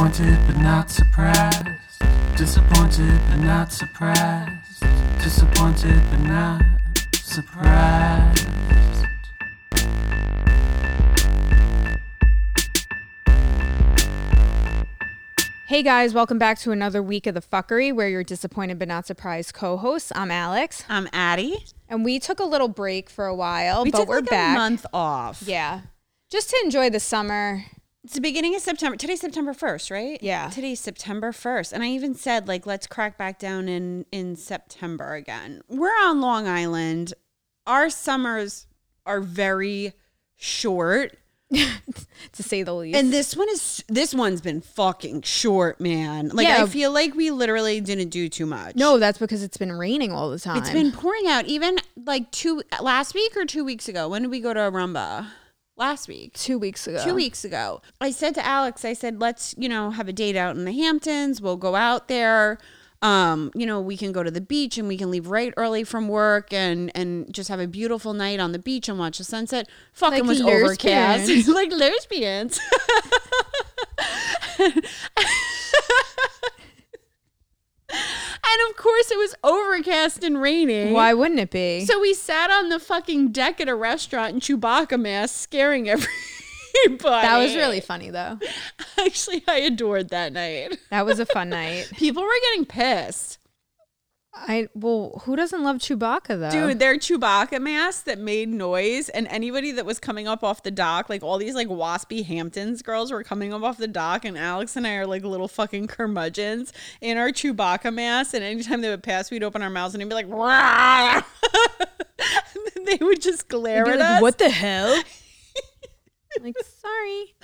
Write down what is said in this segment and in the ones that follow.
Disappointed but not surprised. Disappointed but not surprised. Disappointed but not surprised. Hey guys, welcome back to another week of the fuckery where you're disappointed but not surprised co-hosts. I'm Alex, I'm Addie. and we took a little break for a while, We but took we're like back. a month off. Yeah, just to enjoy the summer. It's the beginning of September. Today's September 1st, right? Yeah. Today's September 1st. And I even said, like, let's crack back down in, in September again. We're on Long Island. Our summers are very short. to say the least. And this one is, this one's been fucking short, man. Like, Yeah. I feel like we literally didn't do too much. no, that's because it's been raining all the time. It's been pouring out even like two, last week or two weeks ago. When did we go to Arumba? Last week. two weeks ago. two weeks ago. I said to Alex, I said, let's, you know, have a date out in the Hamptons. We'll go out there. Um, you know, we can go to the beach and we can leave right early from work and and just have a beautiful night on the beach and watch the sunset. Fucking Like was overcast. like lesbians. and of course it was overcast and raining. Why wouldn't it be? So we sat on the fucking deck at a restaurant in Chewbacca mask, scaring everybody. that was really funny though. Actually, I adored that night. That was a fun night. People were getting pissed. I well, who doesn't love Chewbacca though? Dude, they're Chewbacca masks that made noise, and anybody that was coming up off the dock, like all these like waspy Hamptons girls were coming up off the dock, and Alex and I are like little fucking curmudgeons in our Chewbacca masks, and anytime they would pass, we'd open our mouths and it'd be like, and they would just glare Be at like, us. what the hell? Like, sorry.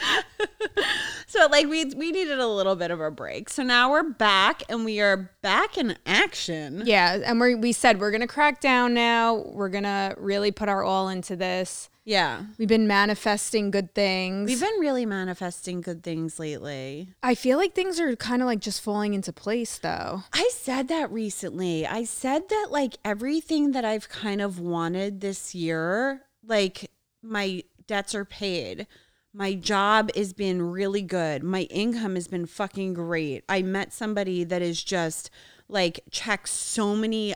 So like we we needed a little bit of a break. So now we're back and we are back in action. Yeah, and we we said we're gonna crack down now. We're gonna really put our all into this. Yeah. We've been manifesting good things. We've been really manifesting good things lately. I feel like things are kind of like just falling into place though. I said that recently. I said that like everything that I've kind of wanted this year, like my debts are paid. My job has been really good. My income has been fucking great. I met somebody that is just like checks so many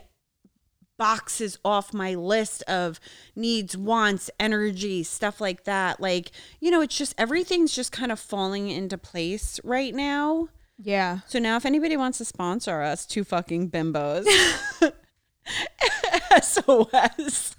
boxes off my list of needs, wants, energy, stuff like that. Like, you know, it's just everything's just kind of falling into place right now. Yeah. So now, if anybody wants to sponsor us, two fucking bimbos, SOS.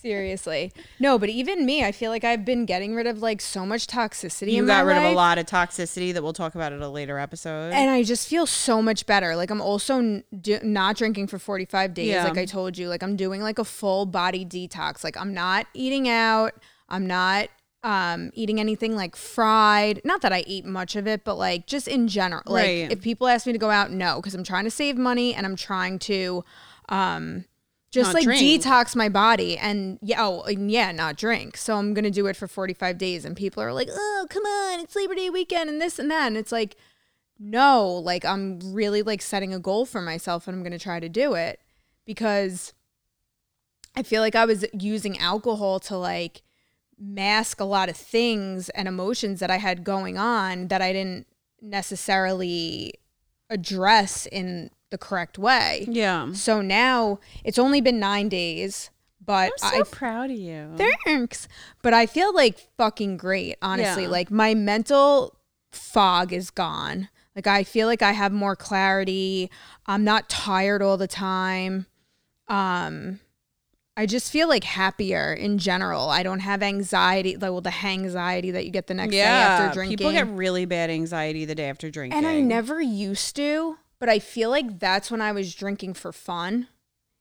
Seriously. No, but even me, I feel like I've been getting rid of like so much toxicity You in got rid of a lot of toxicity that we'll talk about at a later episode. And I just feel so much better. Like I'm also n- do- not drinking for 45 days Yeah. like I told you. Like I'm doing like a full body detox. Like I'm not eating out. I'm not um eating anything like fried. Not that I eat much of it, but like just in general. Like Right. if people ask me to go out, no, cuz I'm trying to save money and I'm trying to um just Not like drink. detox my body and yeah, oh, and yeah, not drink. So I'm gonna do it for 45 days, and people are like, "Oh, come on, it's Labor Day weekend and this and that," and it's like, no, like I'm really like setting a goal for myself, and I'm gonna try to do it because I feel like I was using alcohol to like mask a lot of things and emotions that I had going on that I didn't necessarily address in the correct way. yeah. So now it's only been nine days, but I'm so I proud of you. thanks. But I feel like fucking great, honestly. Yeah. Like my mental fog is gone. Like I feel like I have more clarity. I'm not tired all the time. Um I just feel like happier in general. I don't have anxiety, like well, the anxiety that you get the next day after drinking. people get really bad anxiety the day after drinking. And I never used to, but I feel like that's when I was drinking for fun.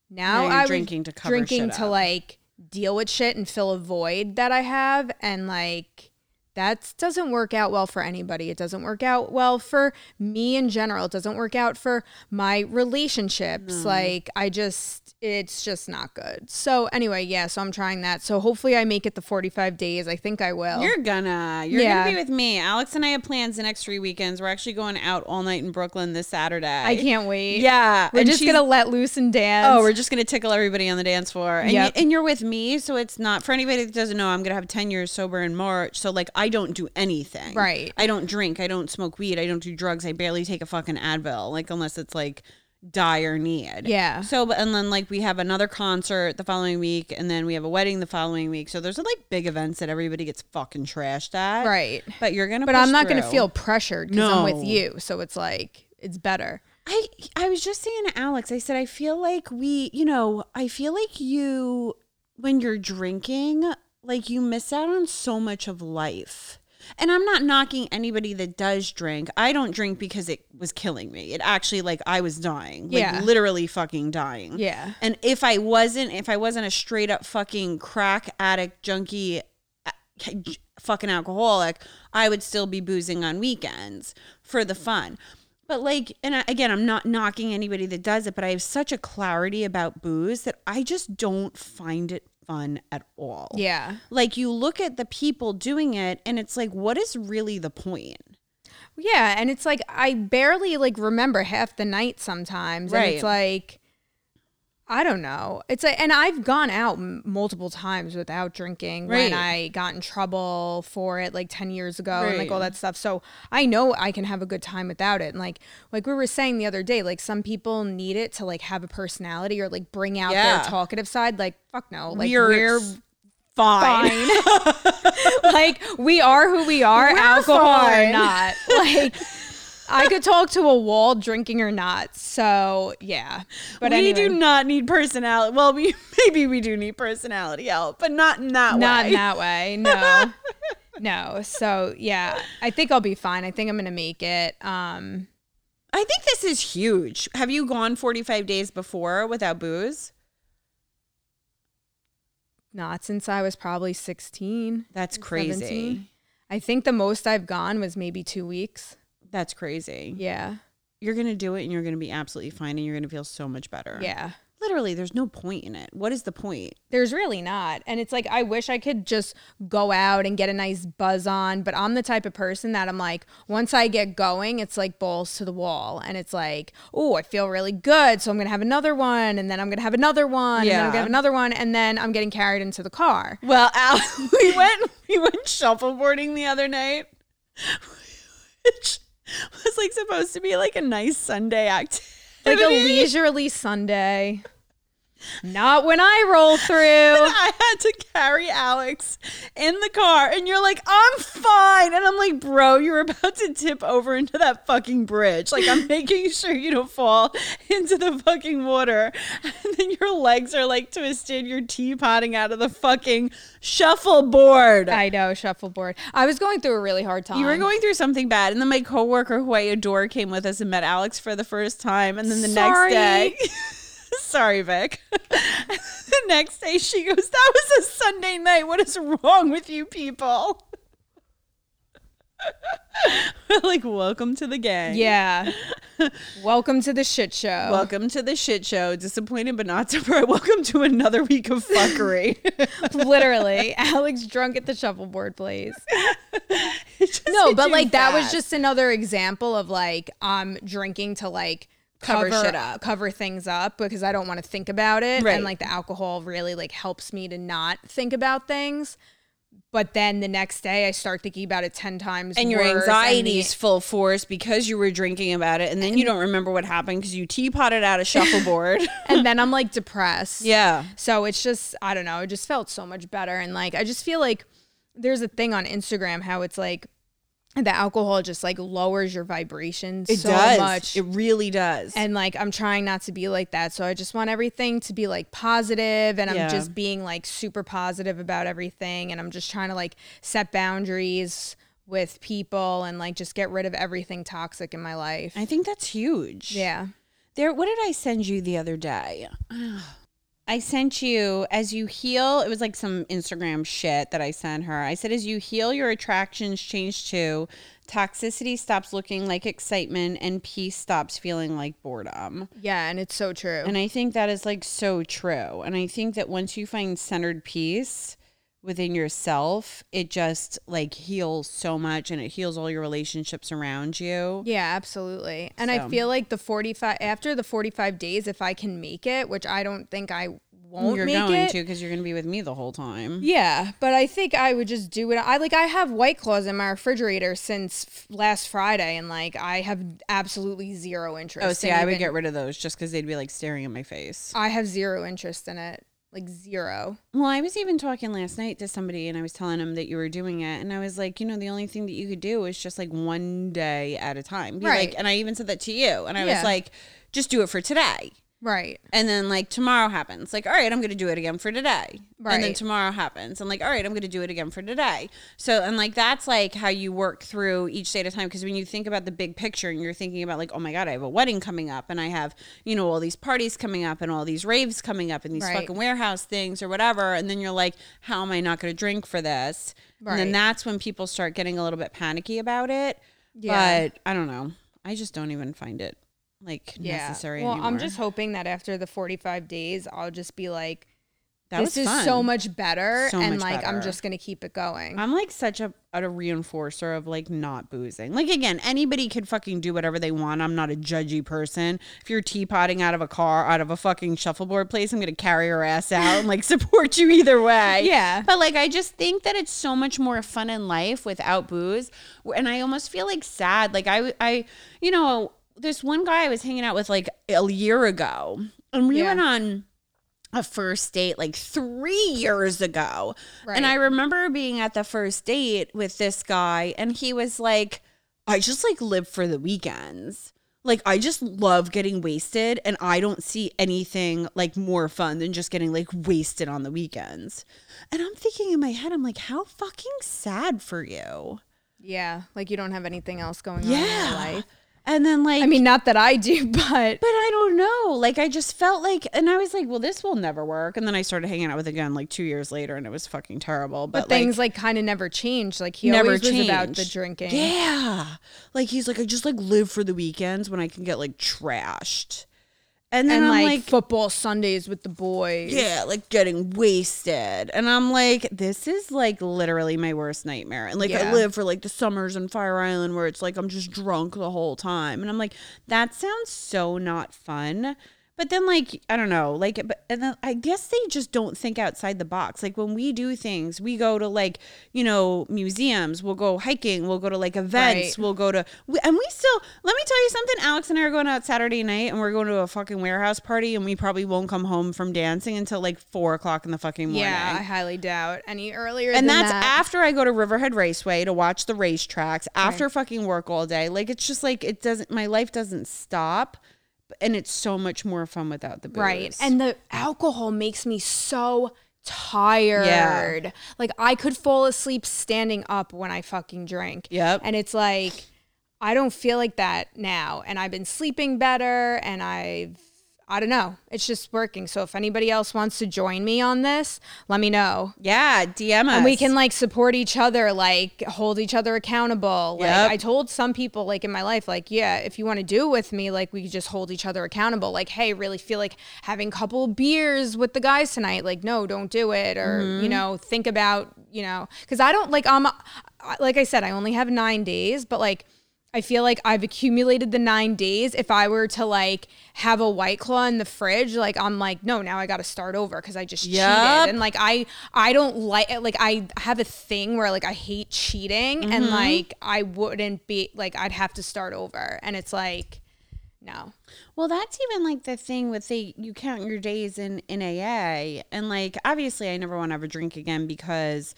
Now, Now I was drinking to cover drinking to up. like deal with shit and fill a void that I have, and like that doesn't work out well for anybody. It doesn't work out well for me in general. It doesn't work out for my relationships. Mm. Like I just, it's just not good. So anyway, yeah, so I'm trying that. So hopefully I make it the 45 days. I think I will. You're gonna. You're Yeah. gonna be with me. Alex and I have plans the next three weekends. We're actually going out all night in Brooklyn this Saturday. I can't wait. Yeah. We're and just gonna let loose and dance. Oh, we're just gonna tickle everybody on the dance floor, and, Yep. you, and you're with me, so it's not for anybody that doesn't know. I'm gonna have 10 years sober in March, so like I don't do anything. Right. I don't drink. I don't smoke weed. I don't do drugs. I barely take a fucking Advil, like unless it's like dire need. Yeah. So, but and then like we have another concert the following week, and then we have a wedding the following week. So there's like big events that everybody gets fucking trashed at. Right. But you're gonna. but I'm not gonna feel pressured because I'm with you. So it's like it's better. I I was just saying to Alex, I said I feel like we, you know, I feel like you when you're drinking, like you miss out on so much of life. And I'm not knocking anybody that does drink. I don't drink because it was killing me. It actually like I was dying. Like Yeah. literally fucking dying. Yeah. And if I wasn't if I wasn't a straight up fucking crack addict junkie fucking alcoholic, I would still be boozing on weekends for the fun. But like, and I, again, I'm not knocking anybody that does it, but I have such a clarity about booze that I just don't find it fun at all. Yeah. Like you look at the people doing it and it's like, what is really the point? Yeah, and it's like I barely like remember half the night sometimes, and it's like I don't know. It's like, and I've gone out m- multiple times without drinking when I got in trouble for it like ten years ago and like all that stuff. So I know I can have a good time without it. And like like we were saying the other day, like some people need it to like have a personality or like bring out Yeah. their talkative side. Like fuck no, like We're we're, Fine. fine. like we are who we are, We're alcohol or not. Like I could talk to a wall, drinking or not. So yeah, but we anyway, do not need personality. Well, we maybe we do need personality help, but not in that not way. in that way. No, no. So yeah, I think I'll be fine. I think I'm gonna make it. Um, I think this is huge. Have you gone 45 days before without booze? not since I was probably 16. That's crazy. 17. I think the most I've gone was maybe two weeks. That's crazy. Yeah, You're going to do it and you're going to be absolutely fine and you're going to feel so much better. yeah. Literally, there's no point in it. What is the point? There's really not. And it's like, I wish I could just go out and get a nice buzz on. But I'm the type of person that I'm like, once I get going, it's like balls to the wall. And it's like, oh, I feel really good. So I'm going to have another one. And then I'm going to have another one. And then I'm going to have another one. And then I'm getting carried into the car. Well, Al, we went we went shuffleboarding the other night, which was like supposed to be like a nice Sunday activity. Like a leisurely Sunday. Not when I roll through. I had to carry Alex in the car, and you're like, I'm fine. And I'm like, bro, you're about to tip over into that fucking bridge. Like, I'm making sure you don't fall into the fucking water. And then your legs are like twisted. You're teapotting out of the fucking shuffleboard. I know, shuffleboard. I was going through a really hard time. You were going through something bad, and then my coworker who I adore came with us and met Alex for the first time, and then the Sorry. next day, sorry, Vic. the next day, she goes, "That was a Sunday night. What is wrong with you people?" Like, "Welcome to the gang. Yeah. Welcome to the shit show. Welcome to the shit show. Disappointed but not surprised. Welcome to another week of fuckery." Literally, Alex drunk at the shuffleboard place. No, but like that was just another example of like I'm drinking to like Cover cover, shit up. cover things up because I don't want to think about it, Right. and like the alcohol really like helps me to not think about things. But then the next day, I start thinking about it ten times, and your worse, and the- anxiety's full force because you were drinking about it, and then you don't remember what happened because you teapotted out a shuffleboard. and then I'm like depressed. yeah, So it's just I don't know. It just felt so much better, and like I just feel like there's a thing on Instagram how it's like the alcohol just like lowers your vibrations it so does. much. It really does. and like I'm trying not to be like that. So I just want everything to be like positive and I'm just being like super positive about everything and I'm just trying to like set boundaries with people and like just get rid of everything toxic in my life. I think that's huge. yeah. There. What did I send you the other day? Oh, I sent you as you heal. It was like some Instagram shit that I sent her. I said, as you heal, your attractions change too. Toxicity stops looking like excitement, and peace stops feeling like boredom. Yeah, and it's so true. And I think that is like so true. And I think that once you find centered peace within yourself, it just like heals so much and it heals all your relationships around you. yeah, absolutely. And So- I feel like the 45 after the 45 days if I can make it, which I don't think I won't You're make going it. to because you're going to be with me the whole time. Yeah, but I think I would just do it. I like I have white claws in my refrigerator since f- last Friday, and like I have absolutely zero interest. Oh, see, I would get rid of those just because they'd be like staring at my face. I have zero interest in it, like zero. Well, I was even talking last night to somebody and I was telling him that you were doing it. And I was like, you know, the only thing that you could do is just like one day at a time. Be Right. Like, and I even said that to you. And I Yeah. was like, just do it for today. Right. And then like tomorrow happens. Like, all right, I'm going to do it again for today. Right. And then tomorrow happens. And I'm like, all right, I'm going to do it again for today. So, and like, that's like how you work through each day at a time. Cause when you think about the big picture and you're thinking about like, oh my God, I have a wedding coming up and I have, you know, all these parties coming up and all these raves coming up and these Right. fucking warehouse things or whatever. And then you're like, how am I not going to drink for this? Right. And then that's when people start getting a little bit panicky about it. Yeah. But I don't know. I just don't even find it like Yeah. necessary well, anymore. I'm just hoping that after the 45 days, I'll just be like, that this is fun. so much better, So and much like I'm just gonna keep it going. I'm like such a, a reinforcer of like not boozing. Like again, anybody could fucking do whatever they want. I'm not a judgy person. If you're teapotting out of a car, out of a fucking shuffleboard place, I'm gonna carry your ass out and like support you either way. Yeah. But like I just think that it's so much more fun in life without booze. And I almost feel like sad. Like I I you know, this one guy I was hanging out with like a year ago. And we Yeah. went on a first date like three years ago. And I remember being at the first date with this guy, and he was like, I just like live for the weekends. Like, I just love getting wasted, and I don't see anything like more fun than just getting like wasted on the weekends. And I'm thinking in my head, I'm like, how fucking sad for you. yeah, like you don't have anything else going on in your life. And then, like, I mean, not that I do, but But I don't know. Like I just felt like, and I was like, well, this will never work. And then I started hanging out with a again like two years later, and it was fucking terrible. But, but things like, kind of never changed. Like he never always changed. was about the drinking. Yeah, like he's like, I just like live for the weekends when I can get like trashed. And then and I'm like, like, football Sundays with the boys. yeah, like getting wasted. And I'm like, this is like literally my worst nightmare. And like I live for like the summers in Fire Island where it's like I'm just drunk the whole time. And I'm like, that sounds so not fun. But then like I don't know, like but and then I guess they just don't think outside the box. Like when we do things, we go to like, you know, museums, we'll go hiking, we'll go to like events, Right. we'll go to we, and we still let me tell you something, Alex and I are going out Saturday night and we're going to a fucking warehouse party and we probably won't come home from dancing until like four o'clock in the fucking morning. Yeah, I highly doubt any earlier. and that's that. after I go to Riverhead Raceway to watch the racetracks, after fucking work all day. Like it's just like it doesn't my life doesn't stop. And it's so much more fun without the booze. right. And the alcohol makes me so tired. Yeah. Like I could fall asleep standing up when I fucking drink. Yep. And it's like I don't feel like that now. And I've been sleeping better and I've I don't know. It's just working. So if anybody else wants to join me on this, let me know. yeah, DM us. And we can like support each other, like hold each other accountable. Like Yep. I told some people like in my life, like, yeah, if you want to do it with me, like we could just hold each other accountable. Like, hey, really feel like having a couple beers with the guys tonight. Like, no, don't do it. Or, Mm-hmm. you know, think about, you know, because I don't like I'm like I said, I only have nine days, but like I feel like I've accumulated the nine days. If I were to like have a white claw in the fridge, like I'm like, no, now I got to start over because I just Yup. cheated. And like I, I don't like it. like I have a thing where like I hate cheating, and Mm-hmm. like I wouldn't be like I'd have to start over, and it's like, no, Well, that's even like the thing with the you count your days in in AA, and like obviously I never want to ever drink again because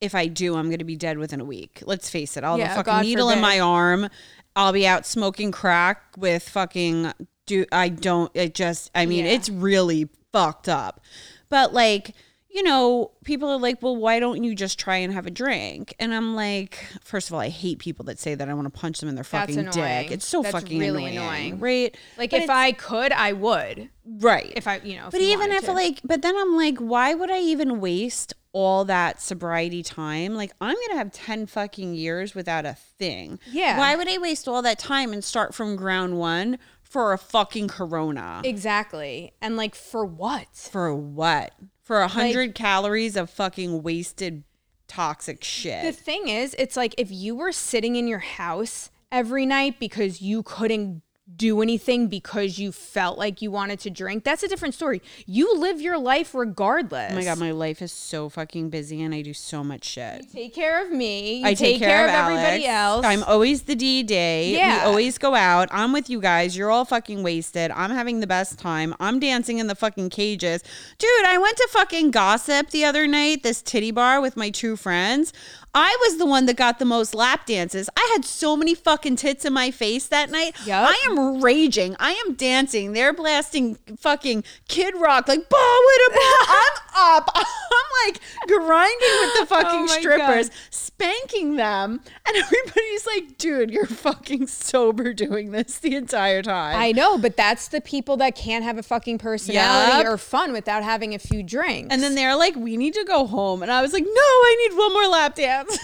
if I do, I'm going to be dead within a week. Let's face it. I'll have Yeah, a fucking needle in my arm. I'll be out smoking crack with fucking. Do I don't? It just. I mean, Yeah. it's really fucked up. But like you know, people are like, well, why don't you just try and have a drink? And I'm like, first of all, I hate people that say that. I want to punch them in their That's fucking annoying. dick. It's so That's fucking really annoying, annoying. right? Like But if I could, I would. right, If I, you know. but you even if to. like, but then I'm like, why would I even waste all that sobriety time? Like, I'm gonna have ten fucking years without a thing. Yeah. Why would I waste all that time and start from ground one for a fucking Corona? exactly, and like for what? for what? For a hundred calories of fucking wasted toxic shit. The thing is, it's like if you were sitting in your house every night because you couldn't do anything because you felt like you wanted to drink, that's a different story. You live your life regardless. Oh my god, my life is so fucking busy and I do so much shit. take care of me. You I take, care, of, everybody else. I'm always the D day. Yeah. We always go out. I'm with you guys. You're all fucking wasted. I'm having the best time. I'm dancing in the fucking cages. Dude, I went to fucking gossip the other night, this titty bar with my two friends. I was the one that got the most lap dances. I had so many fucking tits in my face that night. Yup. I am raging. I am dancing. They're blasting fucking Kid Rock like Bawitdaba. I'm up. I'm like grinding with the oh fucking Oh strippers, God. spanking them, and everybody's like, "Dude, you're fucking sober doing this the entire time." I know, but that's the people that can't have a fucking personality Yup. or fun without having a few drinks. and then they're like, "We need to go home," and I was like, "No, I need one more lap dance."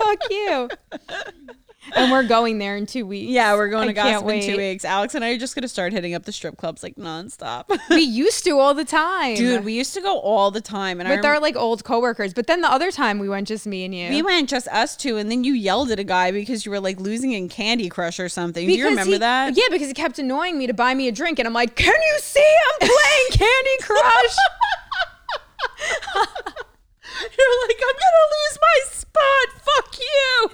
fuck you. and we're going there in two weeks. yeah, we're going I to can't gossip in two weeks. Alex and I are just gonna start hitting up the strip clubs like nonstop. We used to all the time. Dude, we used to go all the time, and I with remember- our like old coworkers. But then the other time we went just me and you. We went just us two, and then you yelled at a guy because you were like losing in Candy Crush or something. Do you remember he- that? Yeah, because he kept annoying me to buy me a drink, and I'm like, "Can you see I'm playing Candy Crush?" You're like, I'm gonna lose my spot. Fuck you.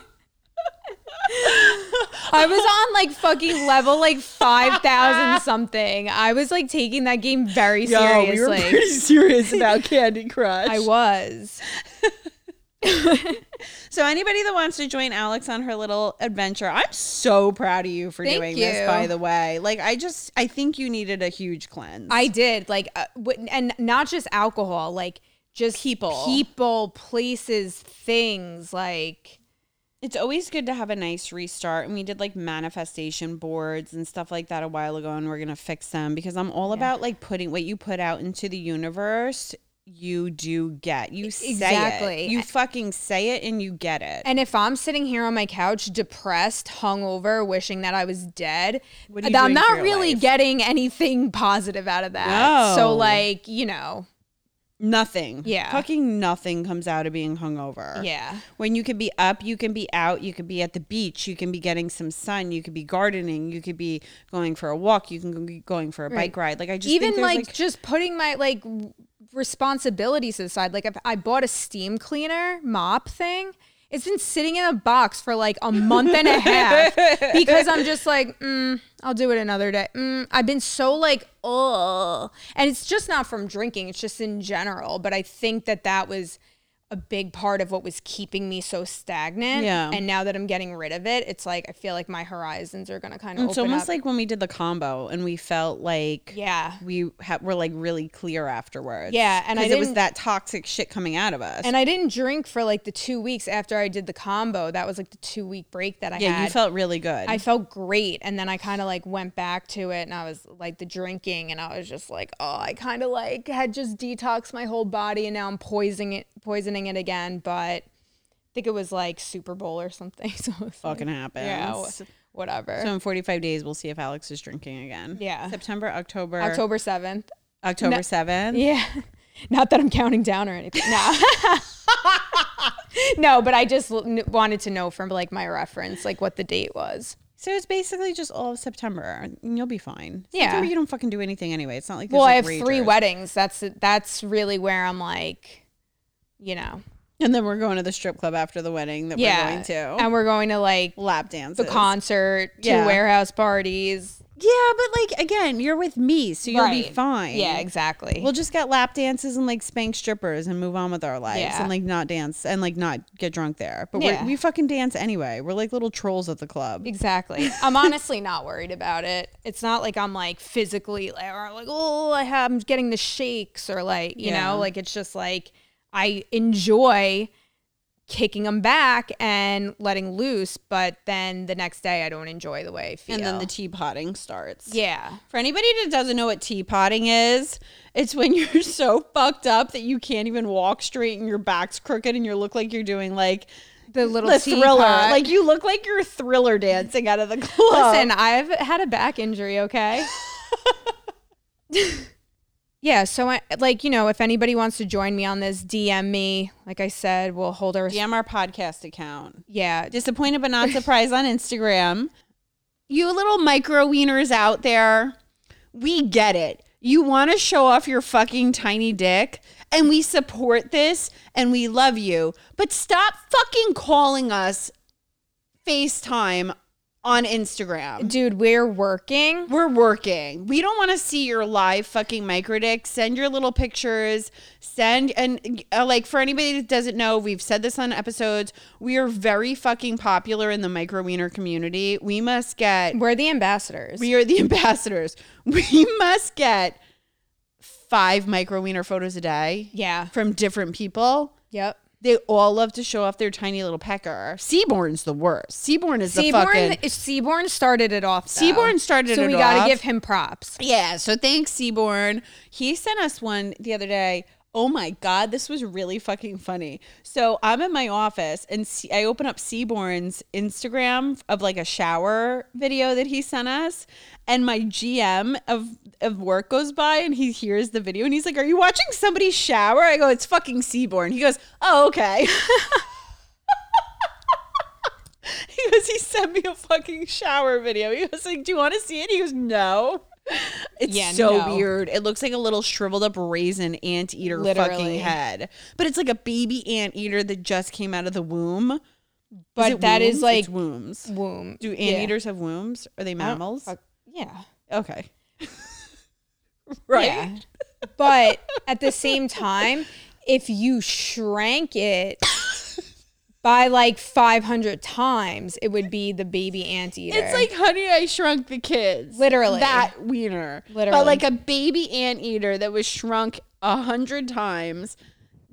I was on like fucking level like five thousand something. I was like taking that game very Yo, seriously. we were pretty serious about Candy Crush. I was. So anybody that wants to join Alex on her little adventure, I'm so proud of you for Thank doing this. By the way, like I just, I think you needed a huge cleanse. I did like, uh, w- and not just alcohol, like just People. people, places, things. Like, it's always good to have a nice restart. And we did like manifestation boards and stuff like that a while ago, and we're gonna fix them because I'm all about like putting what you put out into the universe. You do get. You say Exactly. it. You fucking say it and you get it. and if I'm sitting here on my couch, depressed, hungover, wishing that I was dead, What are you I'm not really life? getting anything positive out of that. No. So, like, you know, Nothing. Yeah. Fucking nothing comes out of being hungover. yeah. When you can be up, you can be out, you could be at the beach, you can be getting some sun, you could be gardening, you could be going for a walk, you can be going for a bike Right. ride. Like I just even think there's, like, just putting my like responsibilities aside like if i bought a steam cleaner mop thing it's been sitting in a box for like a month and a half because i'm just like mm, i'll do it another day. Mm, i've been so like oh and it's just not from drinking it's just in general but i think that that was a big part of what was keeping me so stagnant Yeah. and now that i'm getting rid of it it's like i feel like my horizons are gonna kind of it's almost like when we did the Kambo and we felt like yeah we ha- were like really clear afterwards. Yeah, and I it was that toxic shit coming out of us. And I didn't drink for like the two weeks after I did the Kambo. That was like the two week break that I yeah, had. you felt really good. I felt great. And then I kind of like went back to it and I was like the drinking and I was just like, oh, I kind of like had just detoxed my whole body and now I'm poisoning it, poisoning it again. But I think it was like Super Bowl or something. So it fucking like, happens. yeah, whatever. so in 45 days, we'll see if Alex is drinking again. Yeah. September, October, October 7th. October No- 7th. Yeah. Not that I'm counting down or anything. No. no, but I just l- wanted to know from like my reference, like what the date was. So it's basically just all of September, and you'll be fine. Yeah. September, you don't fucking do anything anyway. It's not like Well, I have three weddings. That's that's really where I'm like, you know, and then we're going to the strip club after the wedding that yeah. we're going to. And we're going to like lap dance, the concert, two Yeah. warehouse parties. Yeah, but like again, you're with me, so you'll be fine. Yeah, exactly. We'll just get lap dances and like spank strippers and move on with our lives Yeah. and like not dance and like not get drunk there. But Yeah. we're, we fucking dance anyway. We're like little trolls at the club. Exactly. I'm honestly not worried about it. It's not like I'm like physically like, or like oh, I have, I'm getting the shakes or like, you know, like it's just like I enjoy kicking them back and letting loose, but then the next day I don't enjoy the way I feel. And then the teapotting starts. yeah. For anybody that doesn't know what teapotting is, it's when you're so fucked up that you can't even walk straight and your back's crooked and you look like you're doing like The little the thriller. Like you look like you're thriller dancing out of the club. Listen, I've had a back injury, okay? yeah, so I like, you know, if anybody wants to join me on this, DM me. Like I said, we'll hold our DM our podcast account. yeah, Disappointed but not surprised on Instagram. You little micro wieners out there, we get it. You want to show off your fucking tiny dick, and we support this and we love you. But stop fucking calling us FaceTime on Instagram. dude, we're working. We're working. We don't want to see your live fucking micro dick. Send your little pictures. Send and uh, like for anybody that doesn't know, we've said this on episodes. We are very fucking popular in the micro wiener community. We must get. We're the ambassadors. We are the ambassadors. We must get five micro wiener photos a day yeah. from different people. Yep. They all love to show off their tiny little pecker. Seaborn's the worst. Seaborn is the Seaborn, fucking Seaborn started it off. though. Seaborn started so it off. So we gotta give him props. Yeah, so thanks, Seaborn. He sent us one the other day. Oh my god, this was really fucking funny. So I'm in my office and see, I open up Seaborn's Instagram of like a shower video that he sent us, and my GM of of work goes by and he hears the video and he's like, "Are you watching somebody shower?" I go, "It's fucking Seaborn." He goes, "Oh, okay." He goes, he sent me a fucking shower video. He was like, Do you want to see it? He goes, No. It's Yeah, so no. weird. It looks like a little shriveled up raisin anteater Literally. fucking head. But it's like a baby anteater that just came out of the womb. But it that is wombs? like It's wombs. womb. Do Yeah. anteaters have wombs? Are they mammals? fuck- Yeah. Okay. right. Yeah. But at the same time, if you shrank it by like 500 times, it would be the baby anteater. It's like Honey, I Shrunk the Kids. Literally. That wiener. Literally. But like a baby anteater that was shrunk a hundred times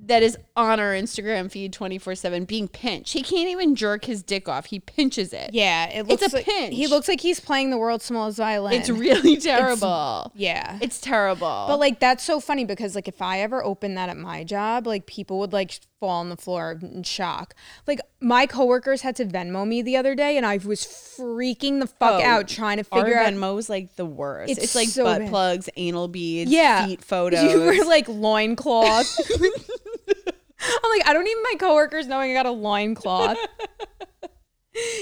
that is on our Instagram feed 24 7 being pinched. He can't even jerk his dick off. He pinches it. yeah, it It's looks a like, pinch. He looks like he's playing the world's smallest violin. It's really terrible. yeah. It's terrible. But like that's so funny because like if I ever opened that at my job, like people would like fall on the floor in shock. Like my coworkers had to Venmo me the other day, and I was freaking the fuck Oh, out trying to our figure out. Venmo's like the worst. It's, It's like so butt bad. plugs, anal beads, yeah, feet photos. You were like loincloth. I'm like, I don't need my coworkers knowing I got a loincloth.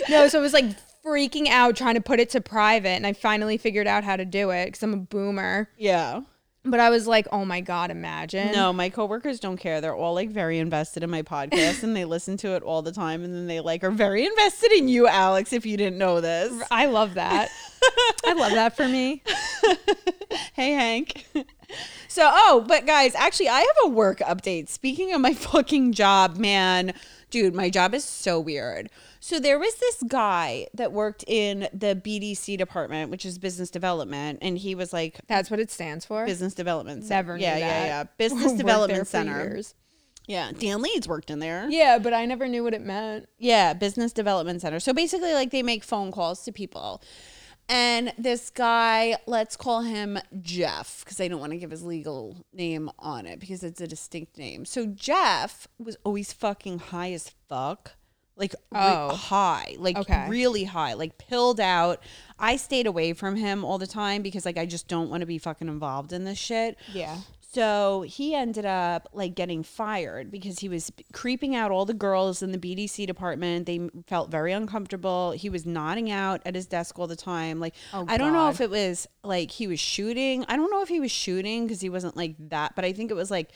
no, so I was like freaking out trying to put it to private, and I finally figured out how to do it because I'm a boomer. yeah. But I was like, oh my god, imagine. No, my coworkers don't care. They're all like very invested in my podcast and they listen to it all the time and then they like are very invested in you, Alex, if you didn't know this. I love that. I love that for me. Hey Hank. So, oh, but guys, actually I have a work update. Speaking of my fucking job, man, dude, my job is so weird. So there was this guy that worked in the BDC department, which is business development, and he was like That's what it stands for. business development center. Never yeah, yeah, yeah. Business development center. Yeah, Dan Leeds worked in there. Yeah, but I never knew what it meant. Yeah, business development center. So basically, like they make phone calls to people. And this guy, let's call him Jeff, because I don't want to give his legal name on it because it's a distinct name. So Jeff was always fucking high as fuck. Like re- Oh. high, like Okay. really high, like pilled out. I stayed away from him all the time because like I just don't want to be fucking involved in this shit. Yeah. So he ended up like getting fired because he was creeping out all the girls in the BDC department. They felt very uncomfortable. He was nodding out at his desk all the time. Like Oh, I don't know if it was like he was shooting. I don't know if he was shooting because he wasn't like that, but I think it was like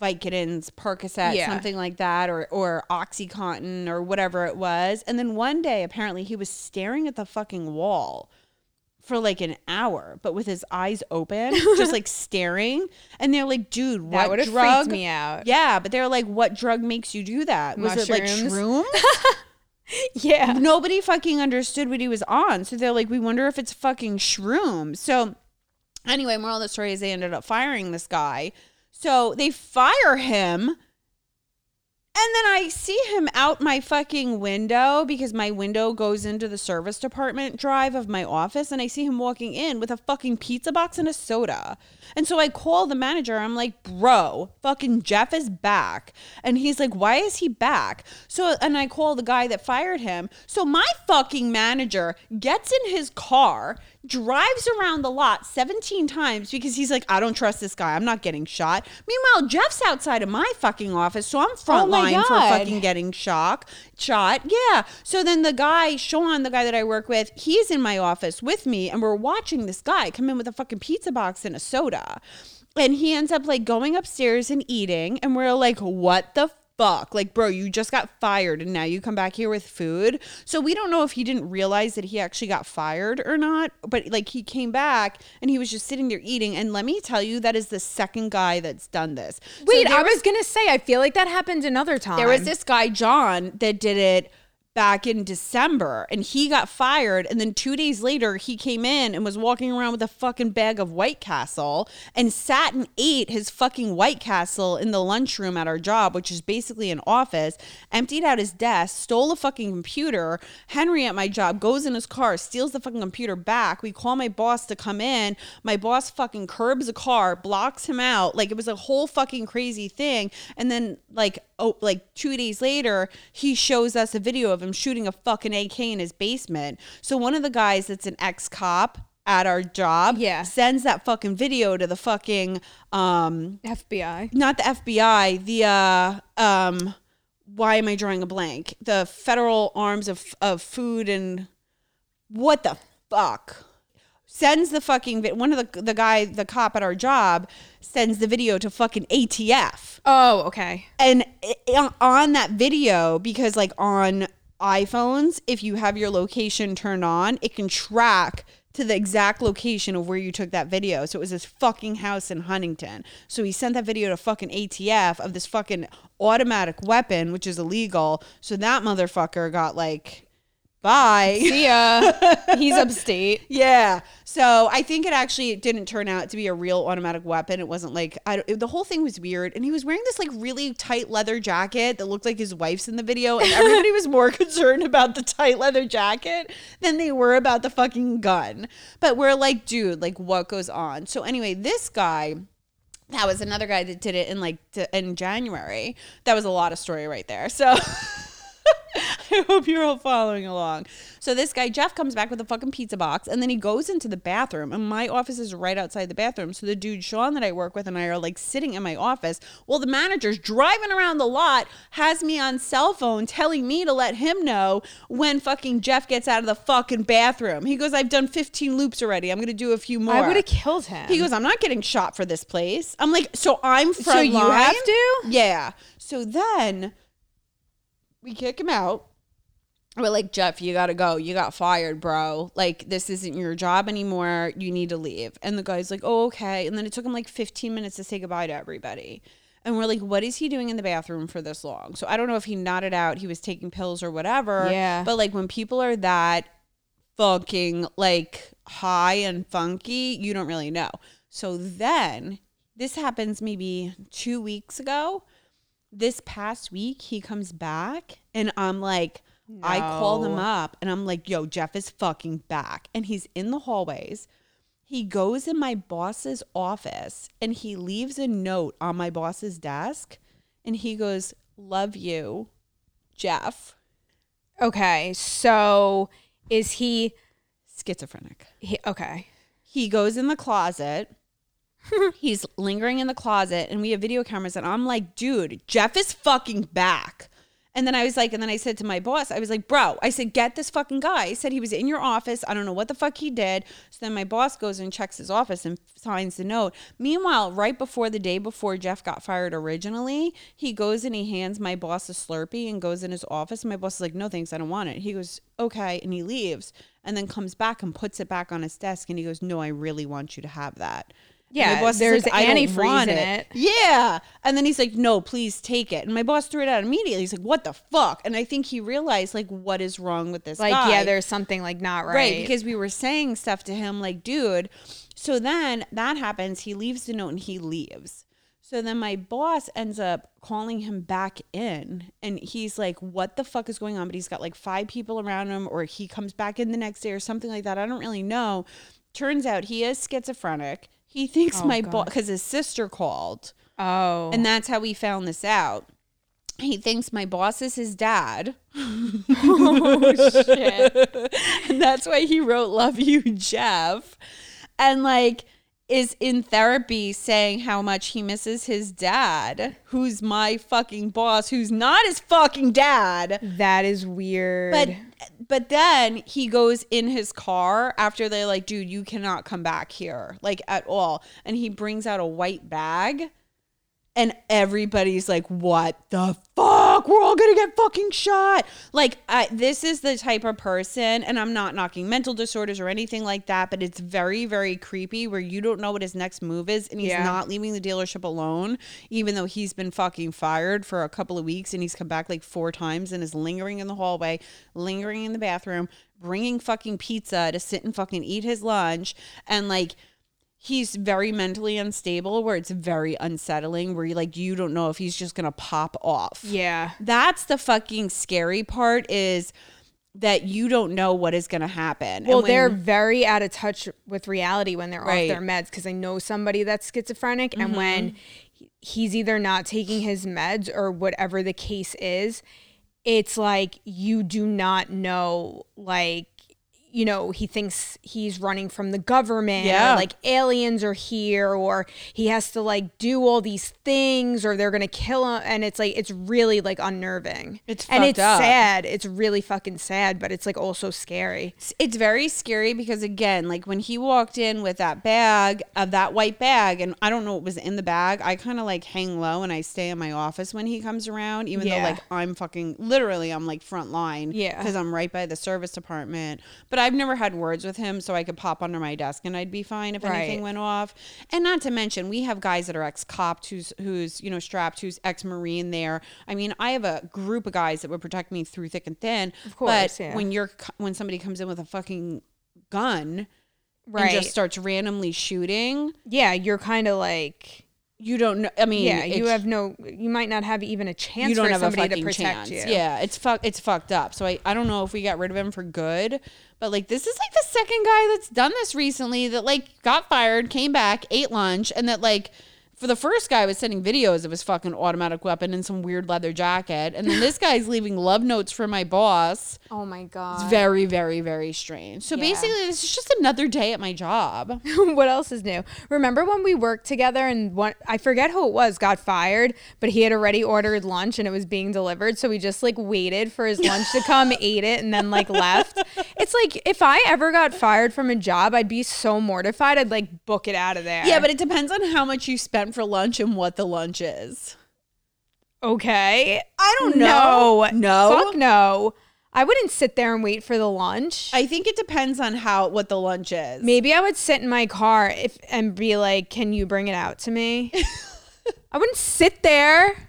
Vicodins, Percocet, Yeah. something like that, or or OxyContin or whatever it was. And then one day, apparently, he was staring at the fucking wall for like an hour, but with his eyes open, just like staring. And they're like, dude, what would have drug? me out. Yeah, but they're like, what drug makes you do that? Was it like shrooms? Yeah. Nobody fucking understood what he was on. So they're like, we wonder if it's fucking shrooms. So anyway, moral of the story is they ended up firing this guy. So they fire him. And then I see him out my fucking window because my window goes into the service department drive of my office. And I see him walking in with a fucking pizza box and a soda. And so I call the manager. I'm like, bro, fucking Jeff is back. And he's like, why is he back? So, and I call the guy that fired him. So my fucking manager gets in his car, drives around the lot 17 times because he's like, I don't trust this guy. I'm not getting shot. Meanwhile, Jeff's outside of my fucking office. So I'm front Oh for fucking getting shock shot. Yeah. So then the guy, Sean, the guy that I work with, he's in my office with me and we're watching this guy come in with a fucking pizza box and a soda. And he ends up like going upstairs and eating and we're like, "What the fuck? Like, bro, you just got fired and now you come back here with food?" So we don't know if he didn't realize that he actually got fired or not, but like he came back and he was just sitting there eating and let me tell you that is the second guy that's done this. Wait, there I was gonna say I feel like that happened another time. there was this guy John that did it back in December and he got fired and then 2 days later he came in and was walking around with a fucking bag of White Castle and sat and ate his fucking White Castle in the lunchroom at our job which is basically an office emptied out his desk stole a fucking computer. Henry at my job goes in his car steals the fucking computer back. We call my boss to come in. My boss fucking curbs a car blocks him out. Like it was a whole fucking crazy thing. And then like oh like two days later he shows us a video of him shooting a fucking ak in his basement so one of the guys that's an ex-cop at our job Yeah. sends that fucking video to the fucking um FBI. not the FBI, the uh um why am I drawing a blank? The federal arms of of food and what the fuck? Sends the fucking one of the the guy the cop at our job sends the video to fucking ATF Oh, okay. and on that video because like on iPhones if you have your location turned on it can track to the exact location of where you took that video. So it was this fucking house in Huntington. So he sent that video to fucking ATF of this fucking automatic weapon which is illegal. So that motherfucker got like bye See ya. He's upstate. yeah. So I think it actually didn't turn out to be a real automatic weapon. It wasn't like I don't, the whole thing was weird, and he was wearing this like really tight leather jacket that looked like his wife's in the video, and everybody was more concerned about the tight leather jacket than they were about the fucking gun. But we're like, dude, like what goes on? So anyway, this guy. That was another guy that did it in like in January. That was a lot of story right there. So I hope you're all following along. So this guy Jeff comes back with a fucking pizza box, and then he goes into the bathroom, and my office is right outside the bathroom. So the dude Sean that I work with and I are like sitting in my office. Well, the manager's driving around the lot, has me on cell phone telling me to let him know when fucking Jeff gets out of the fucking bathroom. He goes, "I've done 15 loops already. I'm gonna do a few more." I would have killed him. He goes, I'm not getting shot for this place. I'm like, so I'm from So you have to? Yeah. So then we kick him out. We're like, Jeff, you gotta go. You got fired, bro. Like, this isn't your job anymore. You need to leave. And the guy's like, oh, okay. And then it took him like 15 minutes to say goodbye to everybody. And we're like, what is he doing in the bathroom for this long? So I don't know if he nodded out, he was taking pills or whatever. Yeah. But like when people are that fucking like high and funky, you don't really know. So then this happens maybe two weeks ago. This past week, he comes back and I'm like, I call him up and I'm like, yo, Jeff is fucking back. And he's in the hallways. He goes in my boss's office and he leaves a note on my boss's desk and he goes, Love you, Jeff. okay, so is he, Schizophrenic. he? Okay. he goes in the closet. He's lingering in the closet, and we have video cameras. And I'm like, dude, Jeff is fucking back. And then I was like, and then I said to my boss, I was like, bro, I said, get this fucking guy. I said he was in your office. I don't know what the fuck he did. So then my boss goes and checks his office and signs the note. Meanwhile, right before the day before Jeff got fired originally, he goes and he hands my boss a Slurpee and goes in his office. My boss is like, no thanks, I don't want it. He goes, okay. And he leaves and then comes back and puts it back on his desk. And he goes, no, I really want you to have that. Yeah, my boss there's "I don't antifreeze in it. Yeah. And then he's like, no, please take it. And my boss threw it out immediately. He's like, what the fuck? And I think he realized, like, what is wrong with this Like, guy? yeah, there's something like not right. Right. Because we were saying stuff to him, like, dude. So then that happens. He leaves the note and he leaves. So then my boss ends up calling him back in and he's like, What the fuck is going on? But he's got like five people around him, or he comes back in the next day or something like that. I don't really know. Turns out he is schizophrenic. He thinks Oh, my boss, because his sister called. oh, And that's how we found this out. He thinks my boss is his dad. Oh, shit. and that's why he wrote Love You, Jeff. And like is in therapy saying how much he misses his dad, who's my fucking boss, who's not his fucking dad. that is weird. But but then he goes in his car after they're like, dude, you cannot come back here, like at all. And he brings out a white bag. And everybody's like, "What the fuck? We're all gonna get fucking shot!" Like, I, this is the type of person, and I'm not knocking mental disorders or anything like that, but it's very, very creepy where you don't know what his next move is, and he's Yeah. not leaving the dealership alone, even though he's been fucking fired for a couple of weeks, and he's come back like four times and is lingering in the hallway, lingering in the bathroom, bringing fucking pizza to sit and fucking eat his lunch, and like he's very mentally unstable where it's very unsettling where you like you don't know if he's just gonna pop off yeah, that's the fucking scary part is that you don't know what is gonna happen well, when- they're very out of touch with reality when they're Right. off their meds because I know somebody that's schizophrenic, Mm-hmm. and when he's either not taking his meds or whatever the case is, it's like you do not know, like. You know, he thinks he's running from the government, Yeah. or like aliens are here, or he has to like do all these things, or they're gonna kill him. And it's like, it's really like unnerving. It's and it's up. sad. It's really fucking sad, but it's like also scary. it's, it's very scary because again like when he walked in with that bag of that white bag and i don't know what was in the bag i kind of like hang low and i stay in my office when he comes around even Yeah. though like i'm fucking literally i'm like front line Yeah. because i'm right by the service department but i've never had words with him so i could pop under my desk and i'd be fine if anything went off and not to mention we have guys that are ex-copped who's who's you know strapped who's ex-marine there i mean i have a group of guys that would protect me through thick and thin Of course, but yeah. when you're when somebody comes in with a fucking gun Right. and just starts randomly shooting yeah, you're kind of like, you don't know i mean yeah, you have no, you might not have even a chance you don't for have a somebody to fucking protect chance you. yeah it's fuck it's fucked up so I, I don't know if we got rid of him for good but like this is like the second guy that's done this recently that like got fired came back ate lunch and that like for the first guy I was sending videos of his fucking automatic weapon and some weird leather jacket and then this guy's leaving love notes for my boss Oh my god. It's very, very, very strange. So Yeah. basically, this is just another day at my job. what else is new? Remember when we worked together and one I forget who it was got fired, but he had already ordered lunch and it was being delivered, so we just like waited for his lunch to come, ate it, and then like left. It's like if I ever got fired from a job, I'd be so mortified. I'd like book it out of there. Yeah, but it depends on how much you spent for lunch and what the lunch is. okay. I don't No, know. No. fuck no. I wouldn't sit there and wait for the lunch. I think it depends on how what the lunch is. Maybe I would sit in my car if and be like, "Can you bring it out to me?" I wouldn't sit there.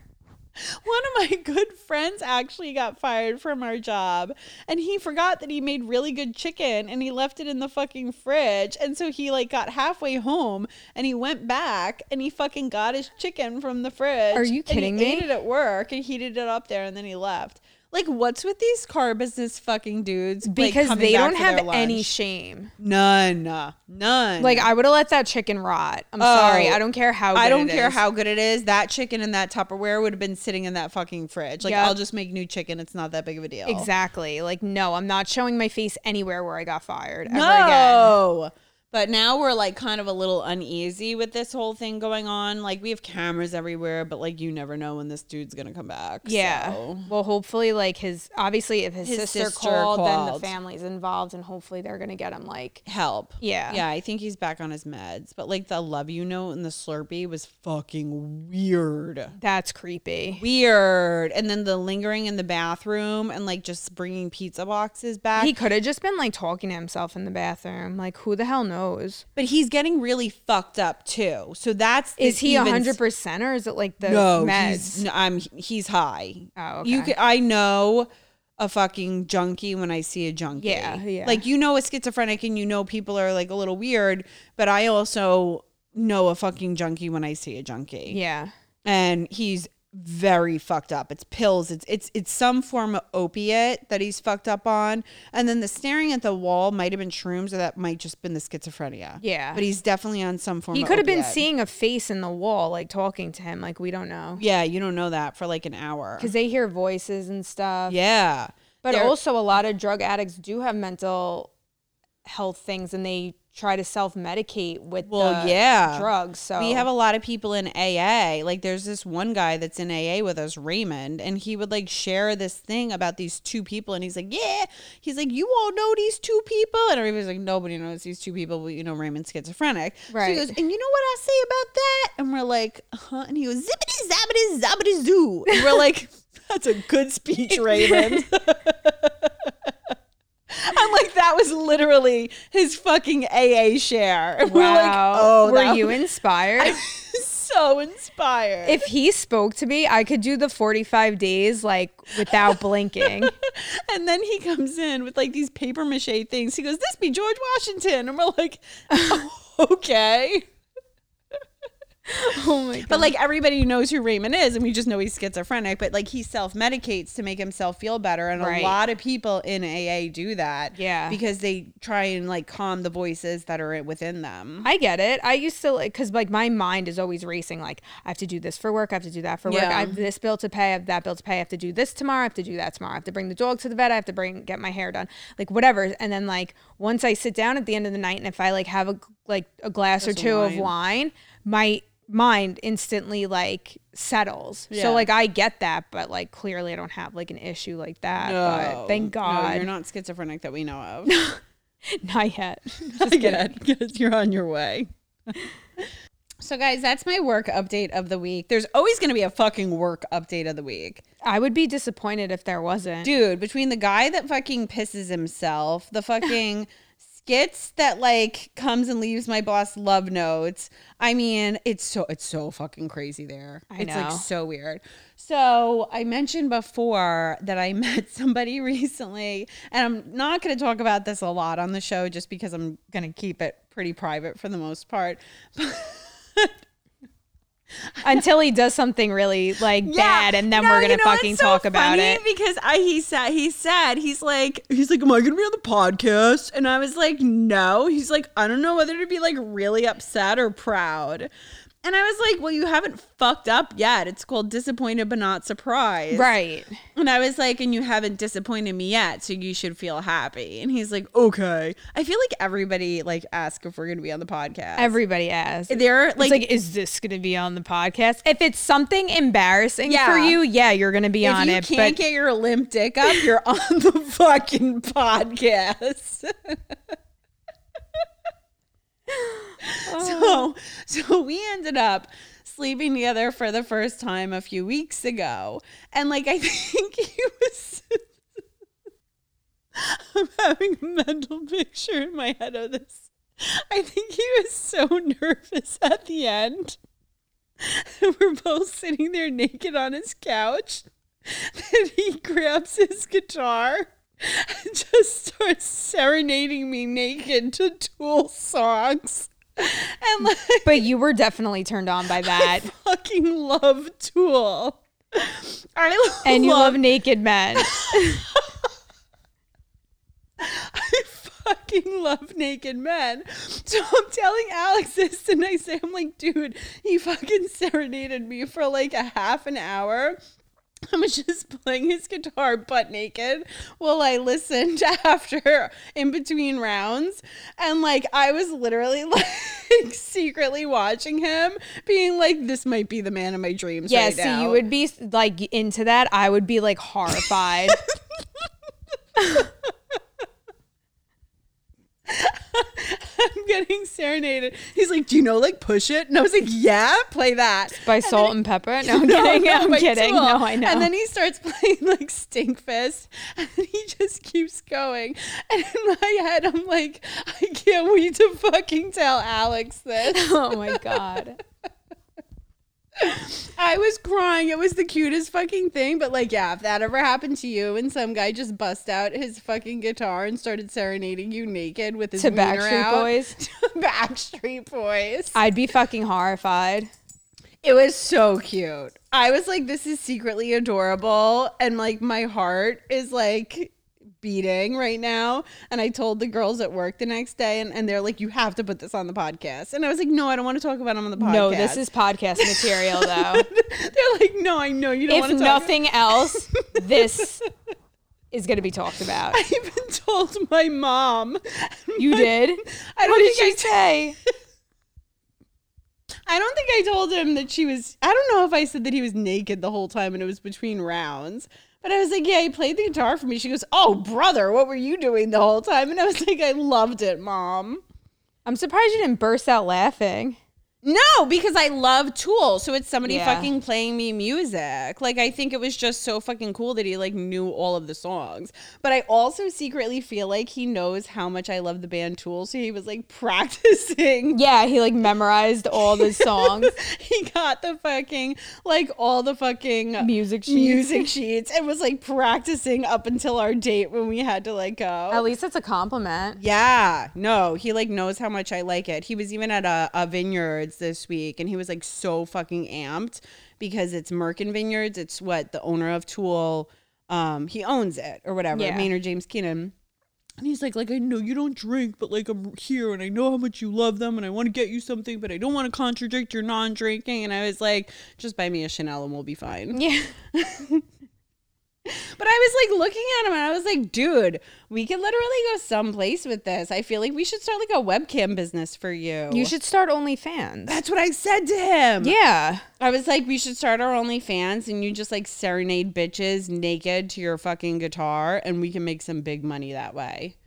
One of my good friends actually got fired from our job and he forgot that he made really good chicken and he left it in the fucking fridge. And so he like got halfway home and he went back and he fucking got his chicken from the fridge. Are you and he kidding me? ate it at work and heated it up there and then he left. Like what's with these car business fucking dudes? because coming they back don't have any shame. None. None. Like I would have let that chicken rot. I'm sorry. Oh, I don't care how. Good I don't it care is. how good it is. That chicken and that Tupperware would have been sitting in that fucking fridge. Like Yep. I'll just make new chicken. It's not that big of a deal. exactly. Like no, I'm not showing my face anywhere where I got fired ever again. But now we're like kind of a little uneasy with this whole thing going on. Like we have cameras everywhere, but like you never know when this dude's gonna come back. Yeah. so. Well, hopefully, like his obviously, if his, His sister, sister called, then the family's involved, and hopefully they're gonna get him like. help. Yeah. Yeah, I think he's back on his meds. But like the love you note and the Slurpee was fucking weird. That's creepy. Weird. And then the lingering in the bathroom and like just bringing pizza boxes back. He could have just been like talking to himself in the bathroom. Like, who the hell knows? But he's getting really fucked up too. So that's is he hundred percent, or is it like the No, meds? he's no, I'm he's high. Oh, you. Can, I know a fucking junkie when I see a junkie. Yeah, yeah. Like you know a schizophrenic and you know people are like a little weird, but I also know a fucking junkie when I see a junkie. yeah. And he's very fucked up. It's pills. It's it's it's some form of opiate that he's fucked up on. And then the staring at the wall might have been shrooms or that might just been the schizophrenia. Yeah. But he's definitely on some form He could have been seeing a face in the wall, like talking to him. Like we don't know Yeah, you don't know that for like an hour. because they hear voices and stuff. Yeah. But They're- also, a lot of drug addicts do have mental health things, and they try to self medicate with Well, yeah. drugs. So We have a lot of people in AA. Like there's this one guy that's in AA with us, Raymond, and he would like share this thing about these two people and he's like, "Yeah." He's like, "You all know these two people?" And everybody's like, "Nobody knows these two people, but you know Raymond's schizophrenic." So Right. he goes, "And you know what I say about that?" And we're like, "Huh?" And he goes, "Zippity zappity zappity zoo." And we're like, "That's a good speech, Raymond." I'm like, that was literally his fucking AA share. Wow. We're like, oh, oh, were that you inspired? so inspired. if he spoke to me, I could do the forty five days like without blinking. and then he comes in with like these paper mache things. He goes, "This be George Washington," and we're like, "Oh, "Okay." oh my god! But like everybody knows who Raymond is, and we just know he's schizophrenic. But like he self medicates to make himself feel better, and Right. a lot of people in AA do that. Yeah. because they try and like calm the voices that are within them. I get it. I used to like because like my mind is always racing. Like I have to do this for work. I have to do that for work. Yeah. I have this bill to pay. I have that bill to pay. I have to do this tomorrow. I have to do that tomorrow. I have to bring the dog to the vet. I have to bring get my hair done. Like whatever. And then like once I sit down at the end of the night and if I like have a like a glass or of two of wine. wine, my mind instantly like settles. Yeah. So like I get that, but like clearly I don't have like an issue like that. but thank No, God, you're not schizophrenic that we know of. not yet. Just kidding. Because you're on your way. so, guys, that's my work update of the week. There's always going to be a fucking work update of the week. I would be disappointed if there wasn't. Dude, between the guy that fucking pisses himself, the fucking skits that like comes and leaves my boss love notes. I mean, it's so it's so fucking crazy there. I it's know. like so weird. So I mentioned before that I met somebody recently, and I'm not going to talk about this a lot on the show just because I'm going to keep it pretty private for the most part. until he does something really like bad and then No, we're gonna you know fucking so talk about it. Because I he said he said he's like he's like am I gonna be on the podcast? And I was like no. He's like I don't know whether to be like really upset or proud and I was like well you haven't fucked up yet. It's called disappointed but not surprised. Right. And I was like and you haven't disappointed me yet so you should feel happy. And he's like okay. I feel like everybody like ask if we're gonna be on the podcast. Everybody asks. They're it's like, like, is this gonna be on the podcast? If it's something embarrassing Yeah. for you yeah you're gonna be if on you it can't but get your limp dick up, you're on the fucking podcast. so, oh. so we ended up sleeping together for the first time a few weeks ago, and like I think he was. I'm having a mental picture in my head of this. I think he was so nervous at the end. And we're both sitting there naked on his couch. Then he grabs his guitar and just starts serenading me naked to Tool songs. And like, but you were definitely turned on by that I fucking love Tool. I and you love naked men I fucking love naked men. So I'm telling Alex this, say, I'm like, dude, he fucking serenaded me for like a half an hour. I was just playing his guitar butt naked while I listened after in between rounds. And like I was literally like secretly watching him, being like, this might be the man of my dreams. Yeah, right see, now. you would be like into that. I would be like horrified. I'm getting serenaded. He's like, Do you know like push it? And I was like, Yeah, play that. By Salt-N-Pepa? No, I'm kidding. no, I'm kidding. Tool. No, I know. And then he starts playing like Stinkfist, and he just keeps going. And in my head, I'm like, I can't wait to fucking tell Alex this. oh my god. I was crying. It was the cutest fucking thing. But like, yeah, if that ever happened to you and some guy just bust out his fucking guitar and started serenading you naked with his To Backstreet out- Boys? to Backstreet Boys. I'd be fucking horrified. It was so cute. I was like, this is secretly adorable. And like, my heart is like beating right now. And I told the girls at work the next day, and, and they're like, you have to put this on the podcast. And I was like, no, I don't want to talk about it on the podcast. No, this is podcast material though. they're like, no, I know you don't if want to talk. nothing else, this is going to be talked about. I even told my mom. You My- did? I don't What did she I- say? I don't think I told him that she was. I don't know if I said that he was naked the whole time and it was between rounds. But I was like, yeah, he played the guitar for me. She goes, oh, brother, what were you doing the whole time? And I was like, I loved it, mom. I'm surprised you didn't burst out laughing. No, because I love Tool. So it's somebody Yeah. fucking playing me music. Like I think it was just so fucking cool that he like knew all of the songs. But I also secretly feel like he knows how much I love the band Tool. So he was like practicing. Yeah, he like memorized all the songs. he got the fucking like all the fucking Music sheets. music sheets and was like practicing up until our date when we had to like go. At least it's a compliment. Yeah, no, he like knows how much I like it. He was even at a, a vineyards this week and he was like so fucking amped because it's Merkin Vineyards. It's what the owner of Tool, um, he owns it or whatever, Yeah. Maynard James Keenan. And he's like, like I know you don't drink, but like I'm here and I know how much you love them and I want to get you something, but I don't want to contradict your non-drinking. And I was like, just buy me a Chanel and we'll be fine. Yeah. But I was like looking at him and I was like, dude, we could literally go someplace with this. I feel like we should start like a webcam business for you. You should start OnlyFans. That's what I said to him. yeah. I was like, we should start our OnlyFans and you just like serenade bitches naked to your fucking guitar and we can make some big money that way.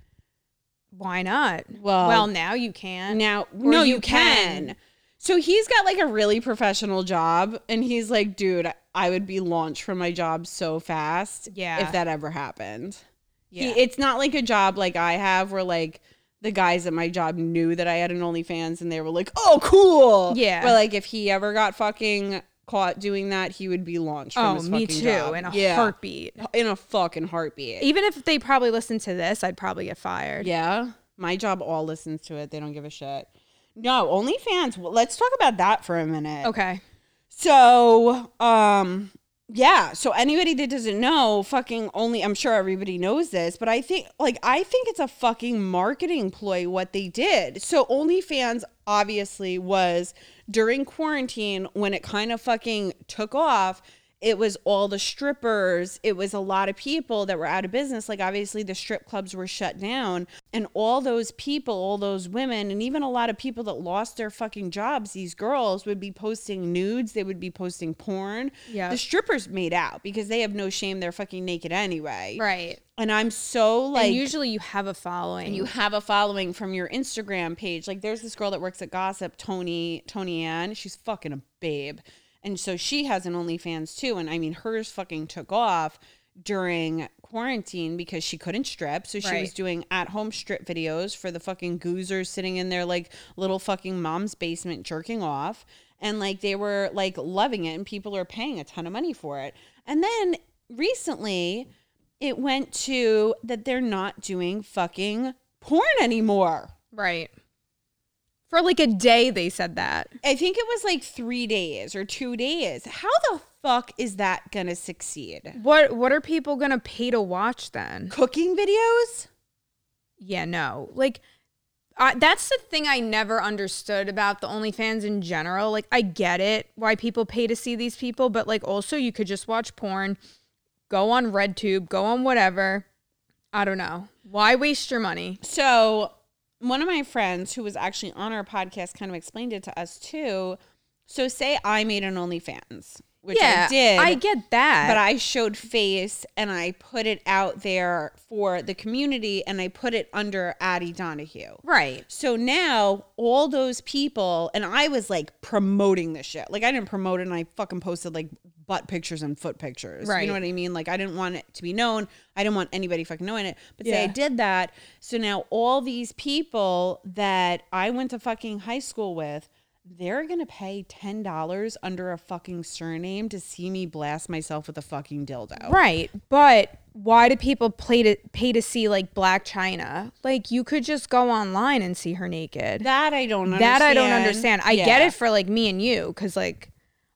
Why not? Well- well, now you can. Now, Or no, you you can. can. So he's got like a really professional job, and he's like, dude, I would be launched from my job so fast. Yeah. If that ever happened. Yeah. He, it's not like a job like I have where like the guys at my job knew that I had an OnlyFans and they were like, oh, cool. Yeah. But like if he ever got fucking caught doing that, he would be launched from oh, his me too. job. In a Yeah. heartbeat. In a fucking heartbeat. Even if they probably listen to this, I'd probably get fired. Yeah. My job all listens to it. They don't give a shit. No, OnlyFans. Well, let's talk about that for a minute. Okay. So, um, yeah. So anybody that doesn't know, fucking only, I'm sure everybody knows this, but I think, like, I think it's a fucking marketing ploy what they did. So OnlyFans obviously was during quarantine when it kind of fucking took off. It was all the strippers. It was a lot of people that were out of business. Like, obviously, the strip clubs were shut down. And all those people, all those women, and even a lot of people that lost their fucking jobs, these girls would be posting nudes. They would be posting porn. Yeah. The strippers made out because they have no shame. They're fucking naked anyway. Right. And I'm so like. and usually you have a following. and you have a following from your Instagram page. Like there's this girl that works at Gossip, Tony Tony Ann. She's fucking a babe. And so she has an OnlyFans too. And I mean hers fucking took off during quarantine because she couldn't strip. So she was doing at home strip videos for the fucking goozers sitting in their like little fucking mom's basement jerking off. And like they were like loving it and people are paying a ton of money for it. And then recently it went to that they're not doing fucking porn anymore. right. For like a day, they said that. I think it was like three days or two days. How the fuck is that gonna succeed? What What are people gonna pay to watch then? Cooking videos? Yeah, no. Like, Uh, that's the thing I never understood about the OnlyFans in general. Like, I get it why people pay to see these people, but like, also you could just watch porn, go on RedTube, go on whatever. I don't know. Why waste your money? So, one of my friends who was actually on our podcast kind of explained it to us too. So, say I made an OnlyFans, which I did. I get that. but I showed face and I put it out there for the community and I put it under Addie Donahue. right. So now all those people, and I was like promoting this shit. Like I didn't promote it and I fucking posted like butt pictures and foot pictures. Right. You know what I mean? Like I didn't want it to be known. I didn't want anybody fucking knowing it. But say I did that. So now all these people that I went to fucking high school with, they're gonna pay ten dollars under a fucking surname to see me blast myself with a fucking dildo. Right. But why do people pay to pay to see like Blac Chyna? Like you could just go online and see her naked. That I don't understand. That I don't understand. I get it for like me and you cuz like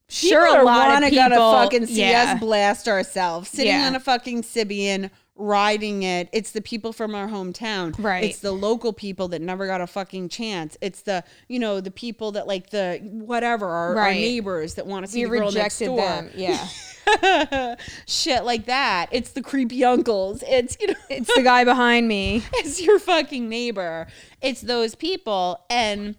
People sure a lot of people gonna fucking see yeah. us blast ourselves sitting Yeah. on a fucking Sybian riding it it's the people from our hometown Right. it's the local people that never got a fucking chance it's the you know the people that like the whatever our, our neighbors that want to see we the girl next rejected door them. Yeah. shit like that it's the creepy uncles it's you know it's the guy behind me. it's your fucking neighbor. It's those people. And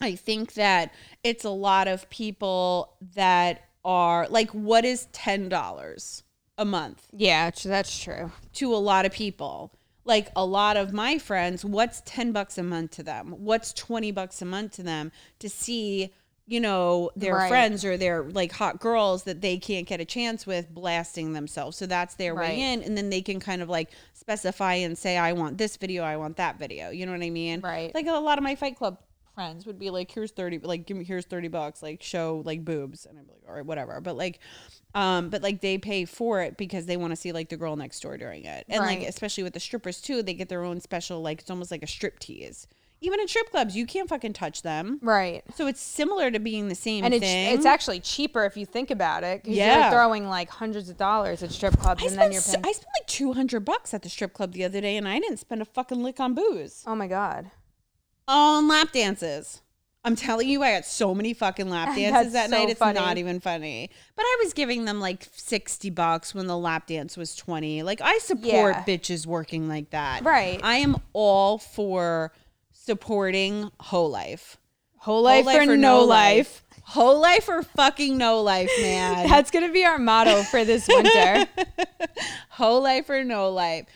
I think that it's a lot of people that are like, what is $10 a month Yeah, that's true. to a lot of people? Like a lot of my friends, what's 10 bucks a month to them? What's 20 bucks a month to them to see, you know, their Right. friends or their like hot girls that they can't get a chance with blasting themselves. So that's their Right. way in. And then they can kind of like specify and say, I want this video, I want that video. You know what I mean? Right. Like a lot of my Fight Club friends would be like, here's 30, like, give me, here's 30 bucks, like, show like boobs. And I'm like, all right, whatever. But like, um, but like they pay for it because they want to see like the girl next door doing it. And like, especially with the strippers too, they get their own special, like, it's almost like a strip tease. Even in strip clubs, you can't fucking touch them. Right. So it's similar to being the same And it's thing. it's actually cheaper if you think about it. Yeah. you're throwing like hundreds of dollars at strip clubs, I and then you're paying. I spent like 200 bucks at the strip club the other day and I didn't spend a fucking lick on booze. oh my god. On lap dances. I'm telling you, I got so many fucking lap dances that so night. It's funny. not even funny. But I was giving them like 60 bucks when the lap dance was 20. Like, I support Yeah. bitches working like that. Right. I am all for supporting whole life. Whole life, Whole or, no life. Whole life or fucking no life, man. That's gonna be our motto for this winter. whole life or no life.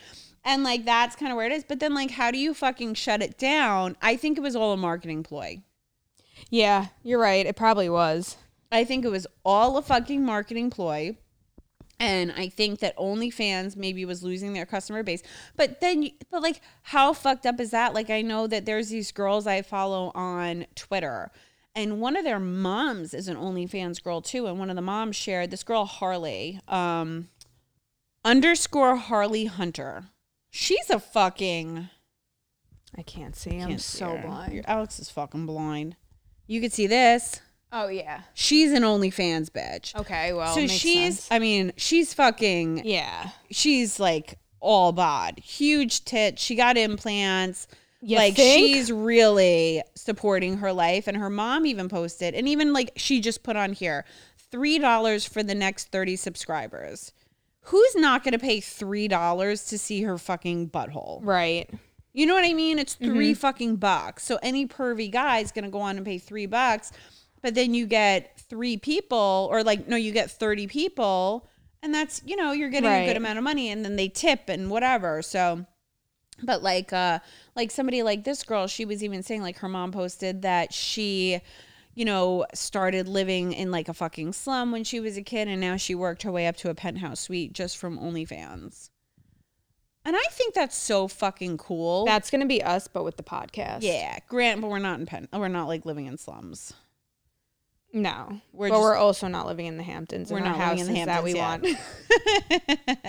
And like that's kind of where it is. But then like how do you fucking shut it down? I think it was all a marketing ploy. yeah, you're right. It probably was. I think it was all a fucking marketing ploy. And I think that OnlyFans maybe was losing their customer base. But then, but like, how fucked up is that? Like, I know that there's these girls I follow on Twitter, and one of their moms is an OnlyFans girl too. And one of the moms shared this girl, Harley, um, underscore Harley Hunter. She's a fucking. I can't see. I'm see so her. blind. Your- Alex is fucking blind. You could see this. Oh yeah. She's an OnlyFans bitch. Okay. Well, so she's sense. i mean she's fucking yeah. she's like all bod huge tits she got implants You like think? she's really supporting her life and her mom even posted and even like she just put on here three dollars for the next 30 subscribers who's not gonna pay three dollars to see her fucking butthole Right. you know what I mean? It's 3 Mm-hmm. fucking bucks. So any pervy guy is gonna go on and pay three bucks, but then you get three people, or like no, you get thirty people, and that's you know you're getting a good amount of money, and then they tip and whatever. So, but like uh like somebody like this girl, she was even saying like her mom posted that she. You know, started living in like a fucking slum when she was a kid, and now she worked her way up to a penthouse suite just from OnlyFans. And I think that's so fucking cool. That's gonna be us, but with the podcast. Yeah, grant, but we're not in pen. We're not like living in slums. No. We're but just- we're also not living in the Hamptons. We're not living in the Hamptons that we yet.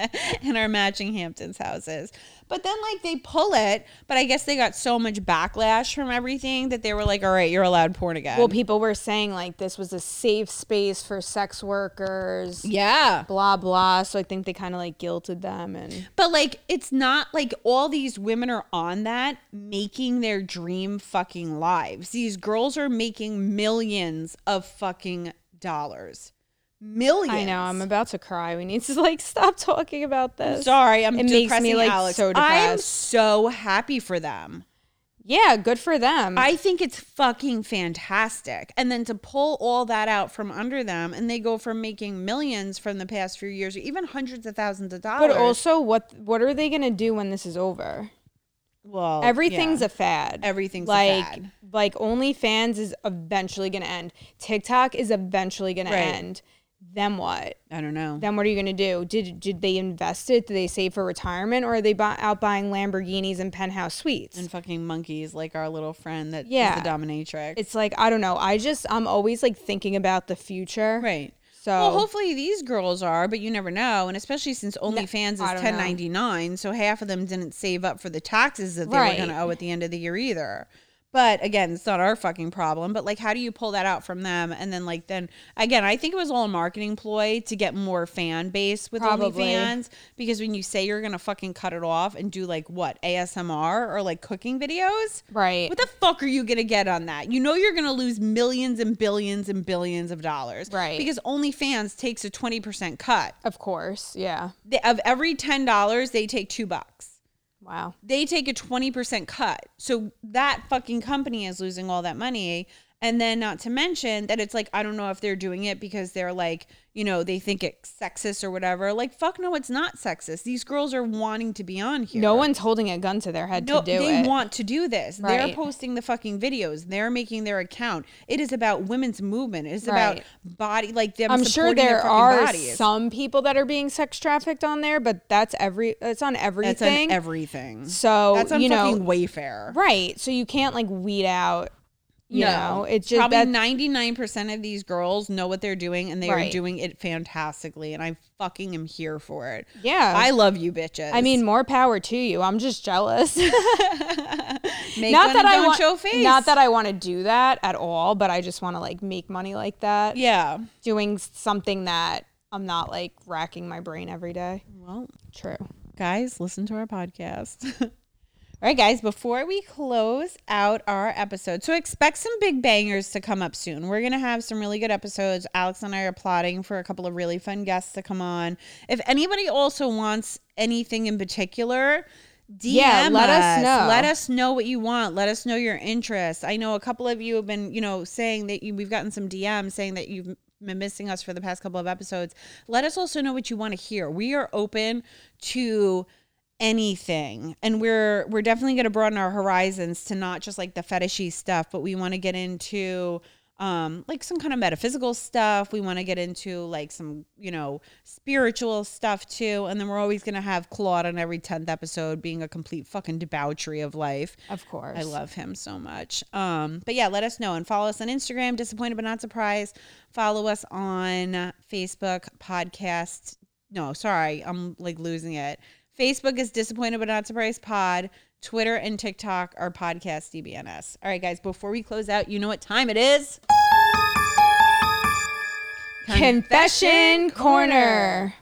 want. in our matching Hamptons houses. But then like they pull it, but I guess they got so much backlash from everything that they were like, all right, you're allowed porn again. Well, people were saying like this was a safe space for sex workers. yeah. Blah blah. So I think they kind of like guilted them and But like it's not like all these women are on that making their dream fucking lives. These girls are making millions of fucking dollars. Millions. I know I'm about to cry. We need to like stop talking about this. Sorry, I'm It makes me, like, Alex. so I'm so happy for them. Yeah, good for them. I think it's fucking fantastic. And then to pull all that out from under them and they go from making millions from the past few years or even hundreds of thousands of dollars. but also, what what are they gonna do when this is over? well, Everything's yeah. a fad. Everything's a like fad. like OnlyFans is eventually gonna end. TikTok is eventually gonna end. Then what? I don't know. Then what are you gonna do? Did did they invest it? Did they save for retirement, or are they bu- out buying Lamborghinis and penthouse suites? and fucking monkeys like our little friend that Yeah. the dominatrix. it's like I don't know. I just I'm always like thinking about the future. right. So Well, hopefully these girls are, but you never know. And especially since OnlyFans is ten ninety nine, so half of them didn't save up for the taxes that they Right. were going to owe at the end of the year either. But again, it's not our fucking problem. But like, how do you pull that out from them? And then like, then again, I think it was all a marketing ploy to get more fan base with Probably. OnlyFans because when you say you're going to fucking cut it off and do like what ASMR or like cooking videos, right. what the fuck are you gonna get on that? You know you're gonna lose millions and billions and billions of dollars, Right. Because OnlyFans takes a twenty percent cut of course. Yeah. they, of every ten dollars. They take two bucks. Wow. They take a twenty percent cut. So that fucking company is losing all that money. And then not to mention that it's like I don't know if they're doing it because they're like you know they think it's sexist or whatever. Like fuck no, it's not sexist. These girls are wanting to be on here. No one's holding a gun to their head No, to do they it. They want to do this. They're posting the fucking videos. They're making their account. It is about women's movement. It is about body, like them. I'm sure there are bodies. some people that are being sex trafficked on there, but that's every it's on That's everything. on everything. so That's on you know, fucking Wayfair. right? So you can't like weed out. You know, it's just probably ninety nine percent of these girls know what they're doing, and they are doing it fantastically. And I fucking am here for it. yeah. I love you, bitches. I mean, more power to you. I'm just jealous. make not that I don't want, show face. not that I want to do that at all, but I just want to like make money like that. yeah. Doing something that I'm not like racking my brain every day. Well, True. guys, listen to our podcast. All right, guys, before we close out our episode, so expect some big bangers to come up soon. We're going to have some really good episodes. Alex and I are plotting for a couple of really fun guests to come on. If anybody also wants anything in particular, DM Yeah, let us know. Let us know what you want. Let us know your interests. I know a couple of you have been, you know, saying that you, we've gotten some DMs saying that you've been missing us for the past couple of episodes. Let us also know what you want to hear. We are open to anything and we're we're definitely going to broaden our horizons to not just like the fetishy stuff but we want to get into um like some kind of metaphysical stuff we want to get into like some you know spiritual stuff too and then we're always going to have claude on every 10th episode being a complete fucking debauchery of life Of course. I love him so much. Um, but yeah, let us know and follow us on Instagram, disappointed but not surprised. Follow us on Facebook podcast. No, sorry, I'm like losing it. Facebook is disappointed but not surprised pod. Twitter and TikTok are podcast DBNS. All right, guys, before we close out, you know what time it is? Confession Corner.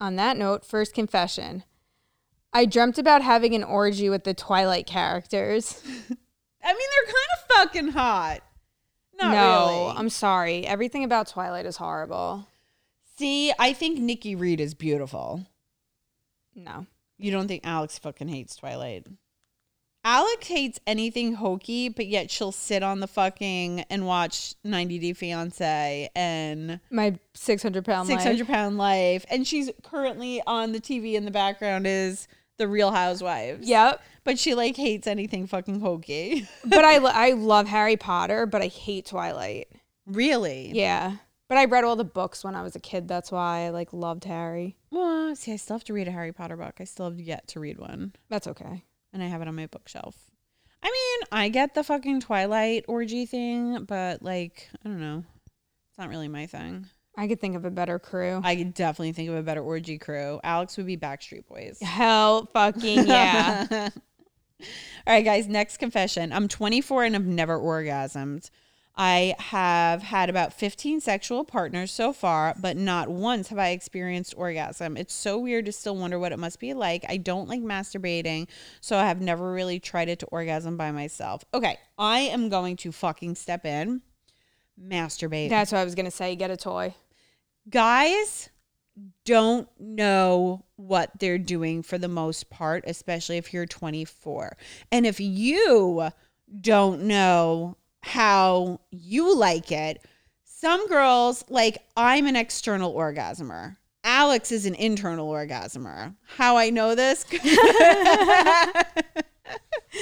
On that note, first confession. I dreamt about having an orgy with the Twilight characters. I mean, they're kind of fucking hot. Not no, really. I'm sorry. Everything about Twilight is horrible. See, I think Nikki Reed is beautiful. No. You don't think Alex fucking hates Twilight? Alex hates anything hokey, but yet she'll sit on the fucking and watch 90 Day Fiance and My 600 pound 600 Pound Life. And she's currently on the TV in the background is The Real Housewives. Yep. But she like hates anything fucking hokey. But I, I love Harry Potter, but I hate Twilight. really? Yeah. But I read all the books when I was a kid. That's why I like loved Harry. Well, see, I still have to read a Harry Potter book. I still have yet to read one. That's okay. and I have it on my bookshelf. I mean, I get the fucking Twilight orgy thing, but like, I don't know. It's not really my thing. I could think of a better crew. I could definitely think of a better orgy crew. Alex would be Backstreet Boys. Hell fucking yeah. All right, guys, next confession. I'm 24 and I've never orgasmed. I have had about 15 sexual partners so far, but not once have I experienced orgasm. It's so weird to still wonder what it must be like. I don't like masturbating, so I have never really tried it to orgasm by myself. Okay, I am going to fucking step in. Masturbate. That's what I was gonna say. Get a toy. guys don't know what they're doing for the most part, especially if you're 24. And if you don't know how you like it, some girls, like I'm an external orgasmer. Alex is an internal orgasmer. How I know this?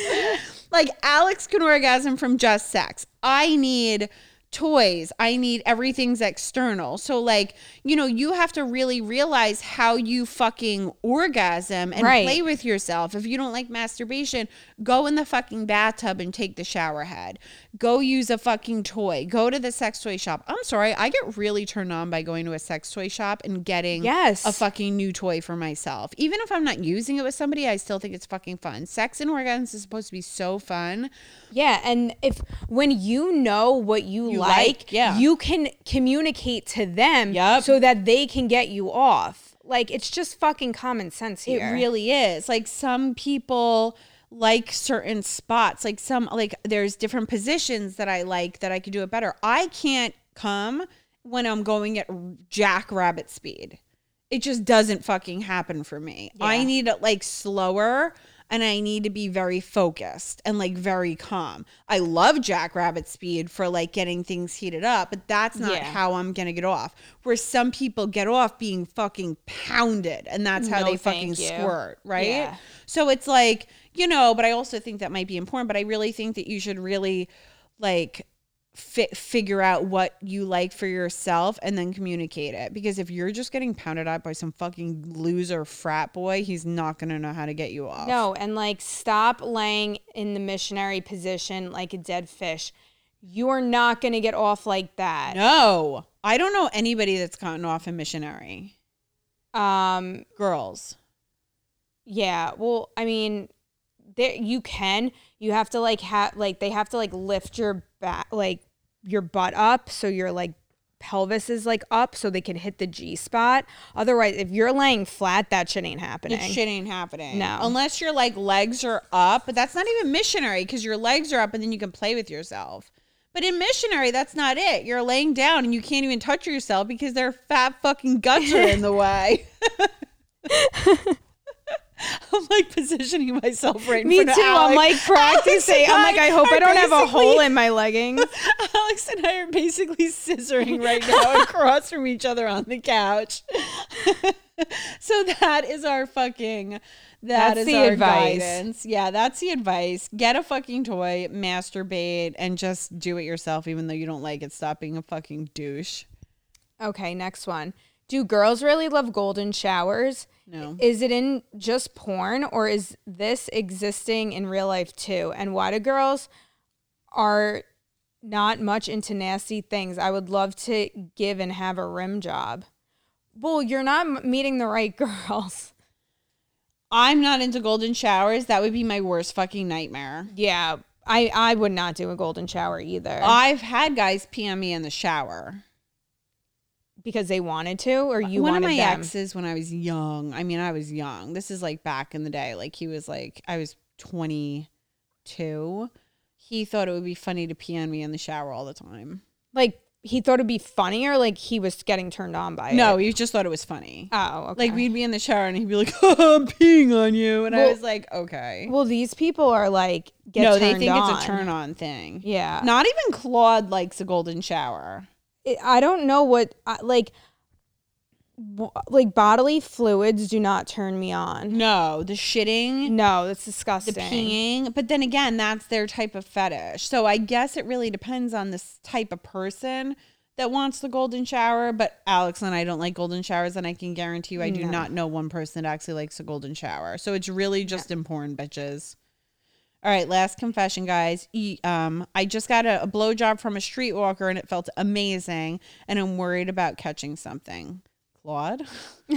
like Alex can orgasm from just sex. I need toys. I need everything's external. So like, you know, you have to really realize how you fucking orgasm and Right. play with yourself. If you don't like masturbation, go in the fucking bathtub and take the shower head. Go use a fucking toy. Go to the sex toy shop. I'm sorry, I get really turned on by going to a sex toy shop and getting Yes. a fucking new toy for myself. Even if I'm not using it with somebody, I still think it's fucking fun. Sex and orgasms is supposed to be so fun. Yeah, and if when you know what you, You like, like, yeah. you can communicate to them Yup. so that they can get you off. Like it's just fucking common sense here. It really is. Like some people like certain spots. Like some like there's different positions that I like that I could do it better. I can't come when I'm going at jackrabbit speed. It just doesn't fucking happen for me. I need it like slower and I need to be very focused and like very calm. I love jackrabbit speed for like getting things heated up, but that's not Yeah. how I'm to get off. Where some people get off being fucking pounded and that's how No, they fucking squirt, right? Yeah. So it's like, you know, but I also think that might be important, but I really think that you should really like fi- figure out what you like for yourself and then communicate it because if you're just getting pounded out by some fucking loser frat boy, he's not going to know how to get you off. No, and like stop laying in the missionary position like a dead fish. You are not going to get off like that. No. I don't know anybody that's gotten off a missionary. Um Girls. yeah, well, I mean there you can. You have to like have like they have to like lift your back like your butt up so your like pelvis is like up so they can hit the G spot. Otherwise, if you're laying flat, that shit ain't happening. It shit ain't happening. No. Unless your like legs are up, but that's not even missionary because your legs are up and then you can play with yourself. But in missionary, that's not it. You're laying down and you can't even touch yourself because their fat fucking guts are in the way. I'm like positioning myself right Me too. I'm like practicing. I'm like, I hope I don't have a hole in my leggings. Alex and I are basically scissoring right now across from each other on the couch. so that is our fucking that That's is the our advice. guidance. Yeah, that's the advice. Get a fucking toy, masturbate, and just do it yourself, even though you don't like it. Stop being a fucking douche. Okay, next one. Do girls really love golden showers? No. Is it in just porn or is this existing in real life too? And why do girls are not much into nasty things? I would love to give and have a rim job. Well, you're not meeting the right girls. I'm not into golden showers. That would be my worst fucking nightmare. Yeah, I I would not do a golden shower either I've had guys PM me in the shower. Because they wanted to or you one of my them. exes when I was young. I mean, I was young. This is like back in the day. Like he was like I was 22. He thought it would be funny to pee on me in the shower all the time. like he thought it'd be funny or like he was getting turned on by No, it. No, he just thought it was funny. Oh, okay. Like we'd be in the shower and he'd be like, oh, "I'm peeing on you," and I was like, "Okay." Well, these people are like get no, they think on. it's a turn on thing. Yeah, Not even Claude likes a golden shower. It- I don't know what like like bodily fluids do not turn me on. No, the shitting. No, that's disgusting. the peeing. But then again, that's their type of fetish. So I guess it really depends on this type of person that wants the golden shower. But Alex and I don't like golden showers, and I can guarantee you, I do No. not know one person that actually likes a golden shower. So it's really just in porn, bitches. All right, last confession, guys. E- Um, I just got a, a blowjob from a streetwalker and it felt amazing, and I'm worried about catching something. Claude,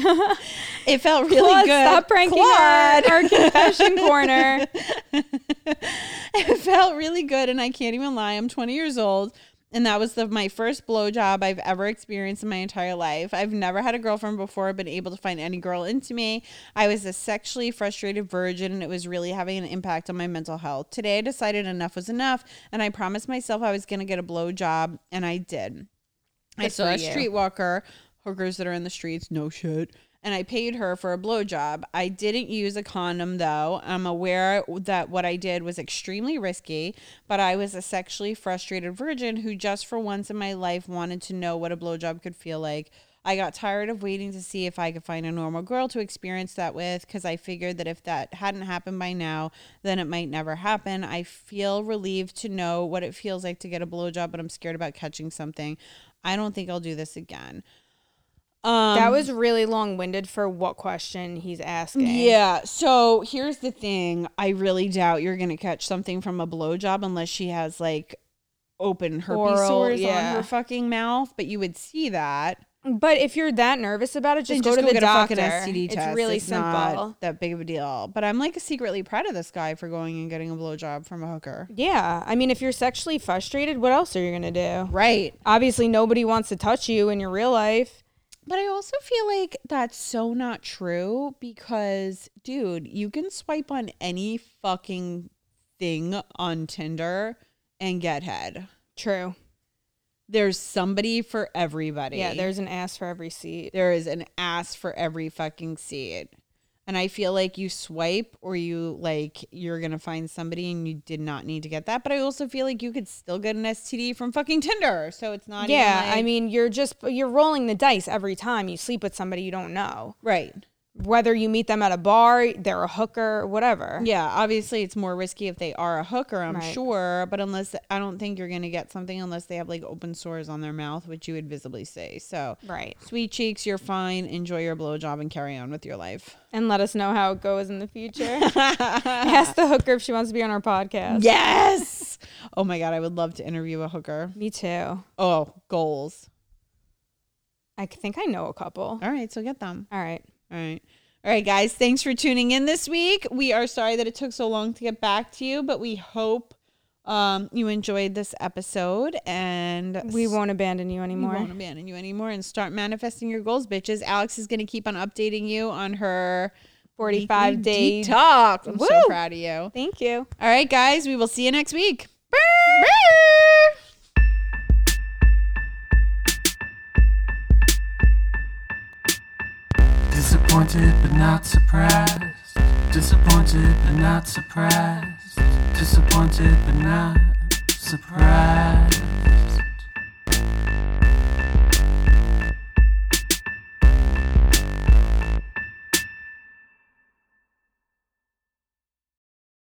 it felt really Claude, good. stop pranking Claude. our, our confession corner. it felt really good, and I can't even lie. I'm 20 years old, and that was the my first blowjob I've ever experienced in my entire life. I've never had a girlfriend before, been able to find any girl into me. I was a sexually frustrated virgin, and it was really having an impact on my mental health. Today, I decided enough was enough, and I promised myself I was going to get a blowjob, and I did. I saw a streetwalker, hookers that are in the streets, no shit. And I paid her for a blowjob. I didn't use a condom though. I'm aware that what I did was extremely risky, but I was a sexually frustrated virgin who just for once in my life wanted to know what a blowjob could feel like. I got tired of waiting to see if I could find a normal girl to experience that with because I figured that if that hadn't happened by now, then it might never happen. I feel relieved to know what it feels like to get a blowjob, but I'm scared about catching something. I don't think I'll do this again. Um, that was really long winded for what question he's asking. yeah. So here's the thing: I really doubt you're gonna catch something from a blowjob unless she has like open herpes Oral, sores yeah. on her fucking mouth. But you would see that. But if you're that nervous about it, just, Then go to the doctor. STD it's really It's simple. not that big of a deal. But I'm like secretly proud of this guy for going and getting a blowjob from a hooker. Yeah. I mean, if you're sexually frustrated, what else are you going to do? Right. Obviously, nobody wants to touch you in your real life. But I also feel like that's so not true because, dude, you can swipe on any fucking thing on Tinder and get head. True. There's somebody for everybody. Yeah, there's an ass for every seat. there is an ass for every fucking seat. And I feel like you swipe or you like you're gonna find somebody and you did not need to get that. But I also feel like you could still get an STD from fucking Tinder. So it's not Yeah, even like- I mean, you're just you're rolling the dice every time you sleep with somebody you don't know. Right. Whether you meet them at a bar, they're a hooker, whatever. Yeah, obviously it's more risky if they are a hooker, I'm Right. sure. But unless I don't think you're gonna get something unless they have like open sores on their mouth, which you would visibly see. So Right. sweet cheeks, you're fine. Enjoy your blowjob and carry on with your life. And let us know how it goes in the future. Ask the hooker if she wants to be on our podcast. Yes. oh my god, I would love to interview a hooker. Me too. Oh, goals. I think I know a couple. All right, so get them. All right. All right. All right, guys, thanks for tuning in this week. We are sorry that it took so long to get back to you, but we hope um, you enjoyed this episode and We won't abandon you anymore. we won't abandon you anymore and start manifesting your goals, bitches. Alex is going to keep on updating you on her 45 day- talk. I'm so proud of you. Thank you. All right, guys, we will see you next week. Disappointed but not surprised. Disappointed but not surprised. Disappointed but not surprised.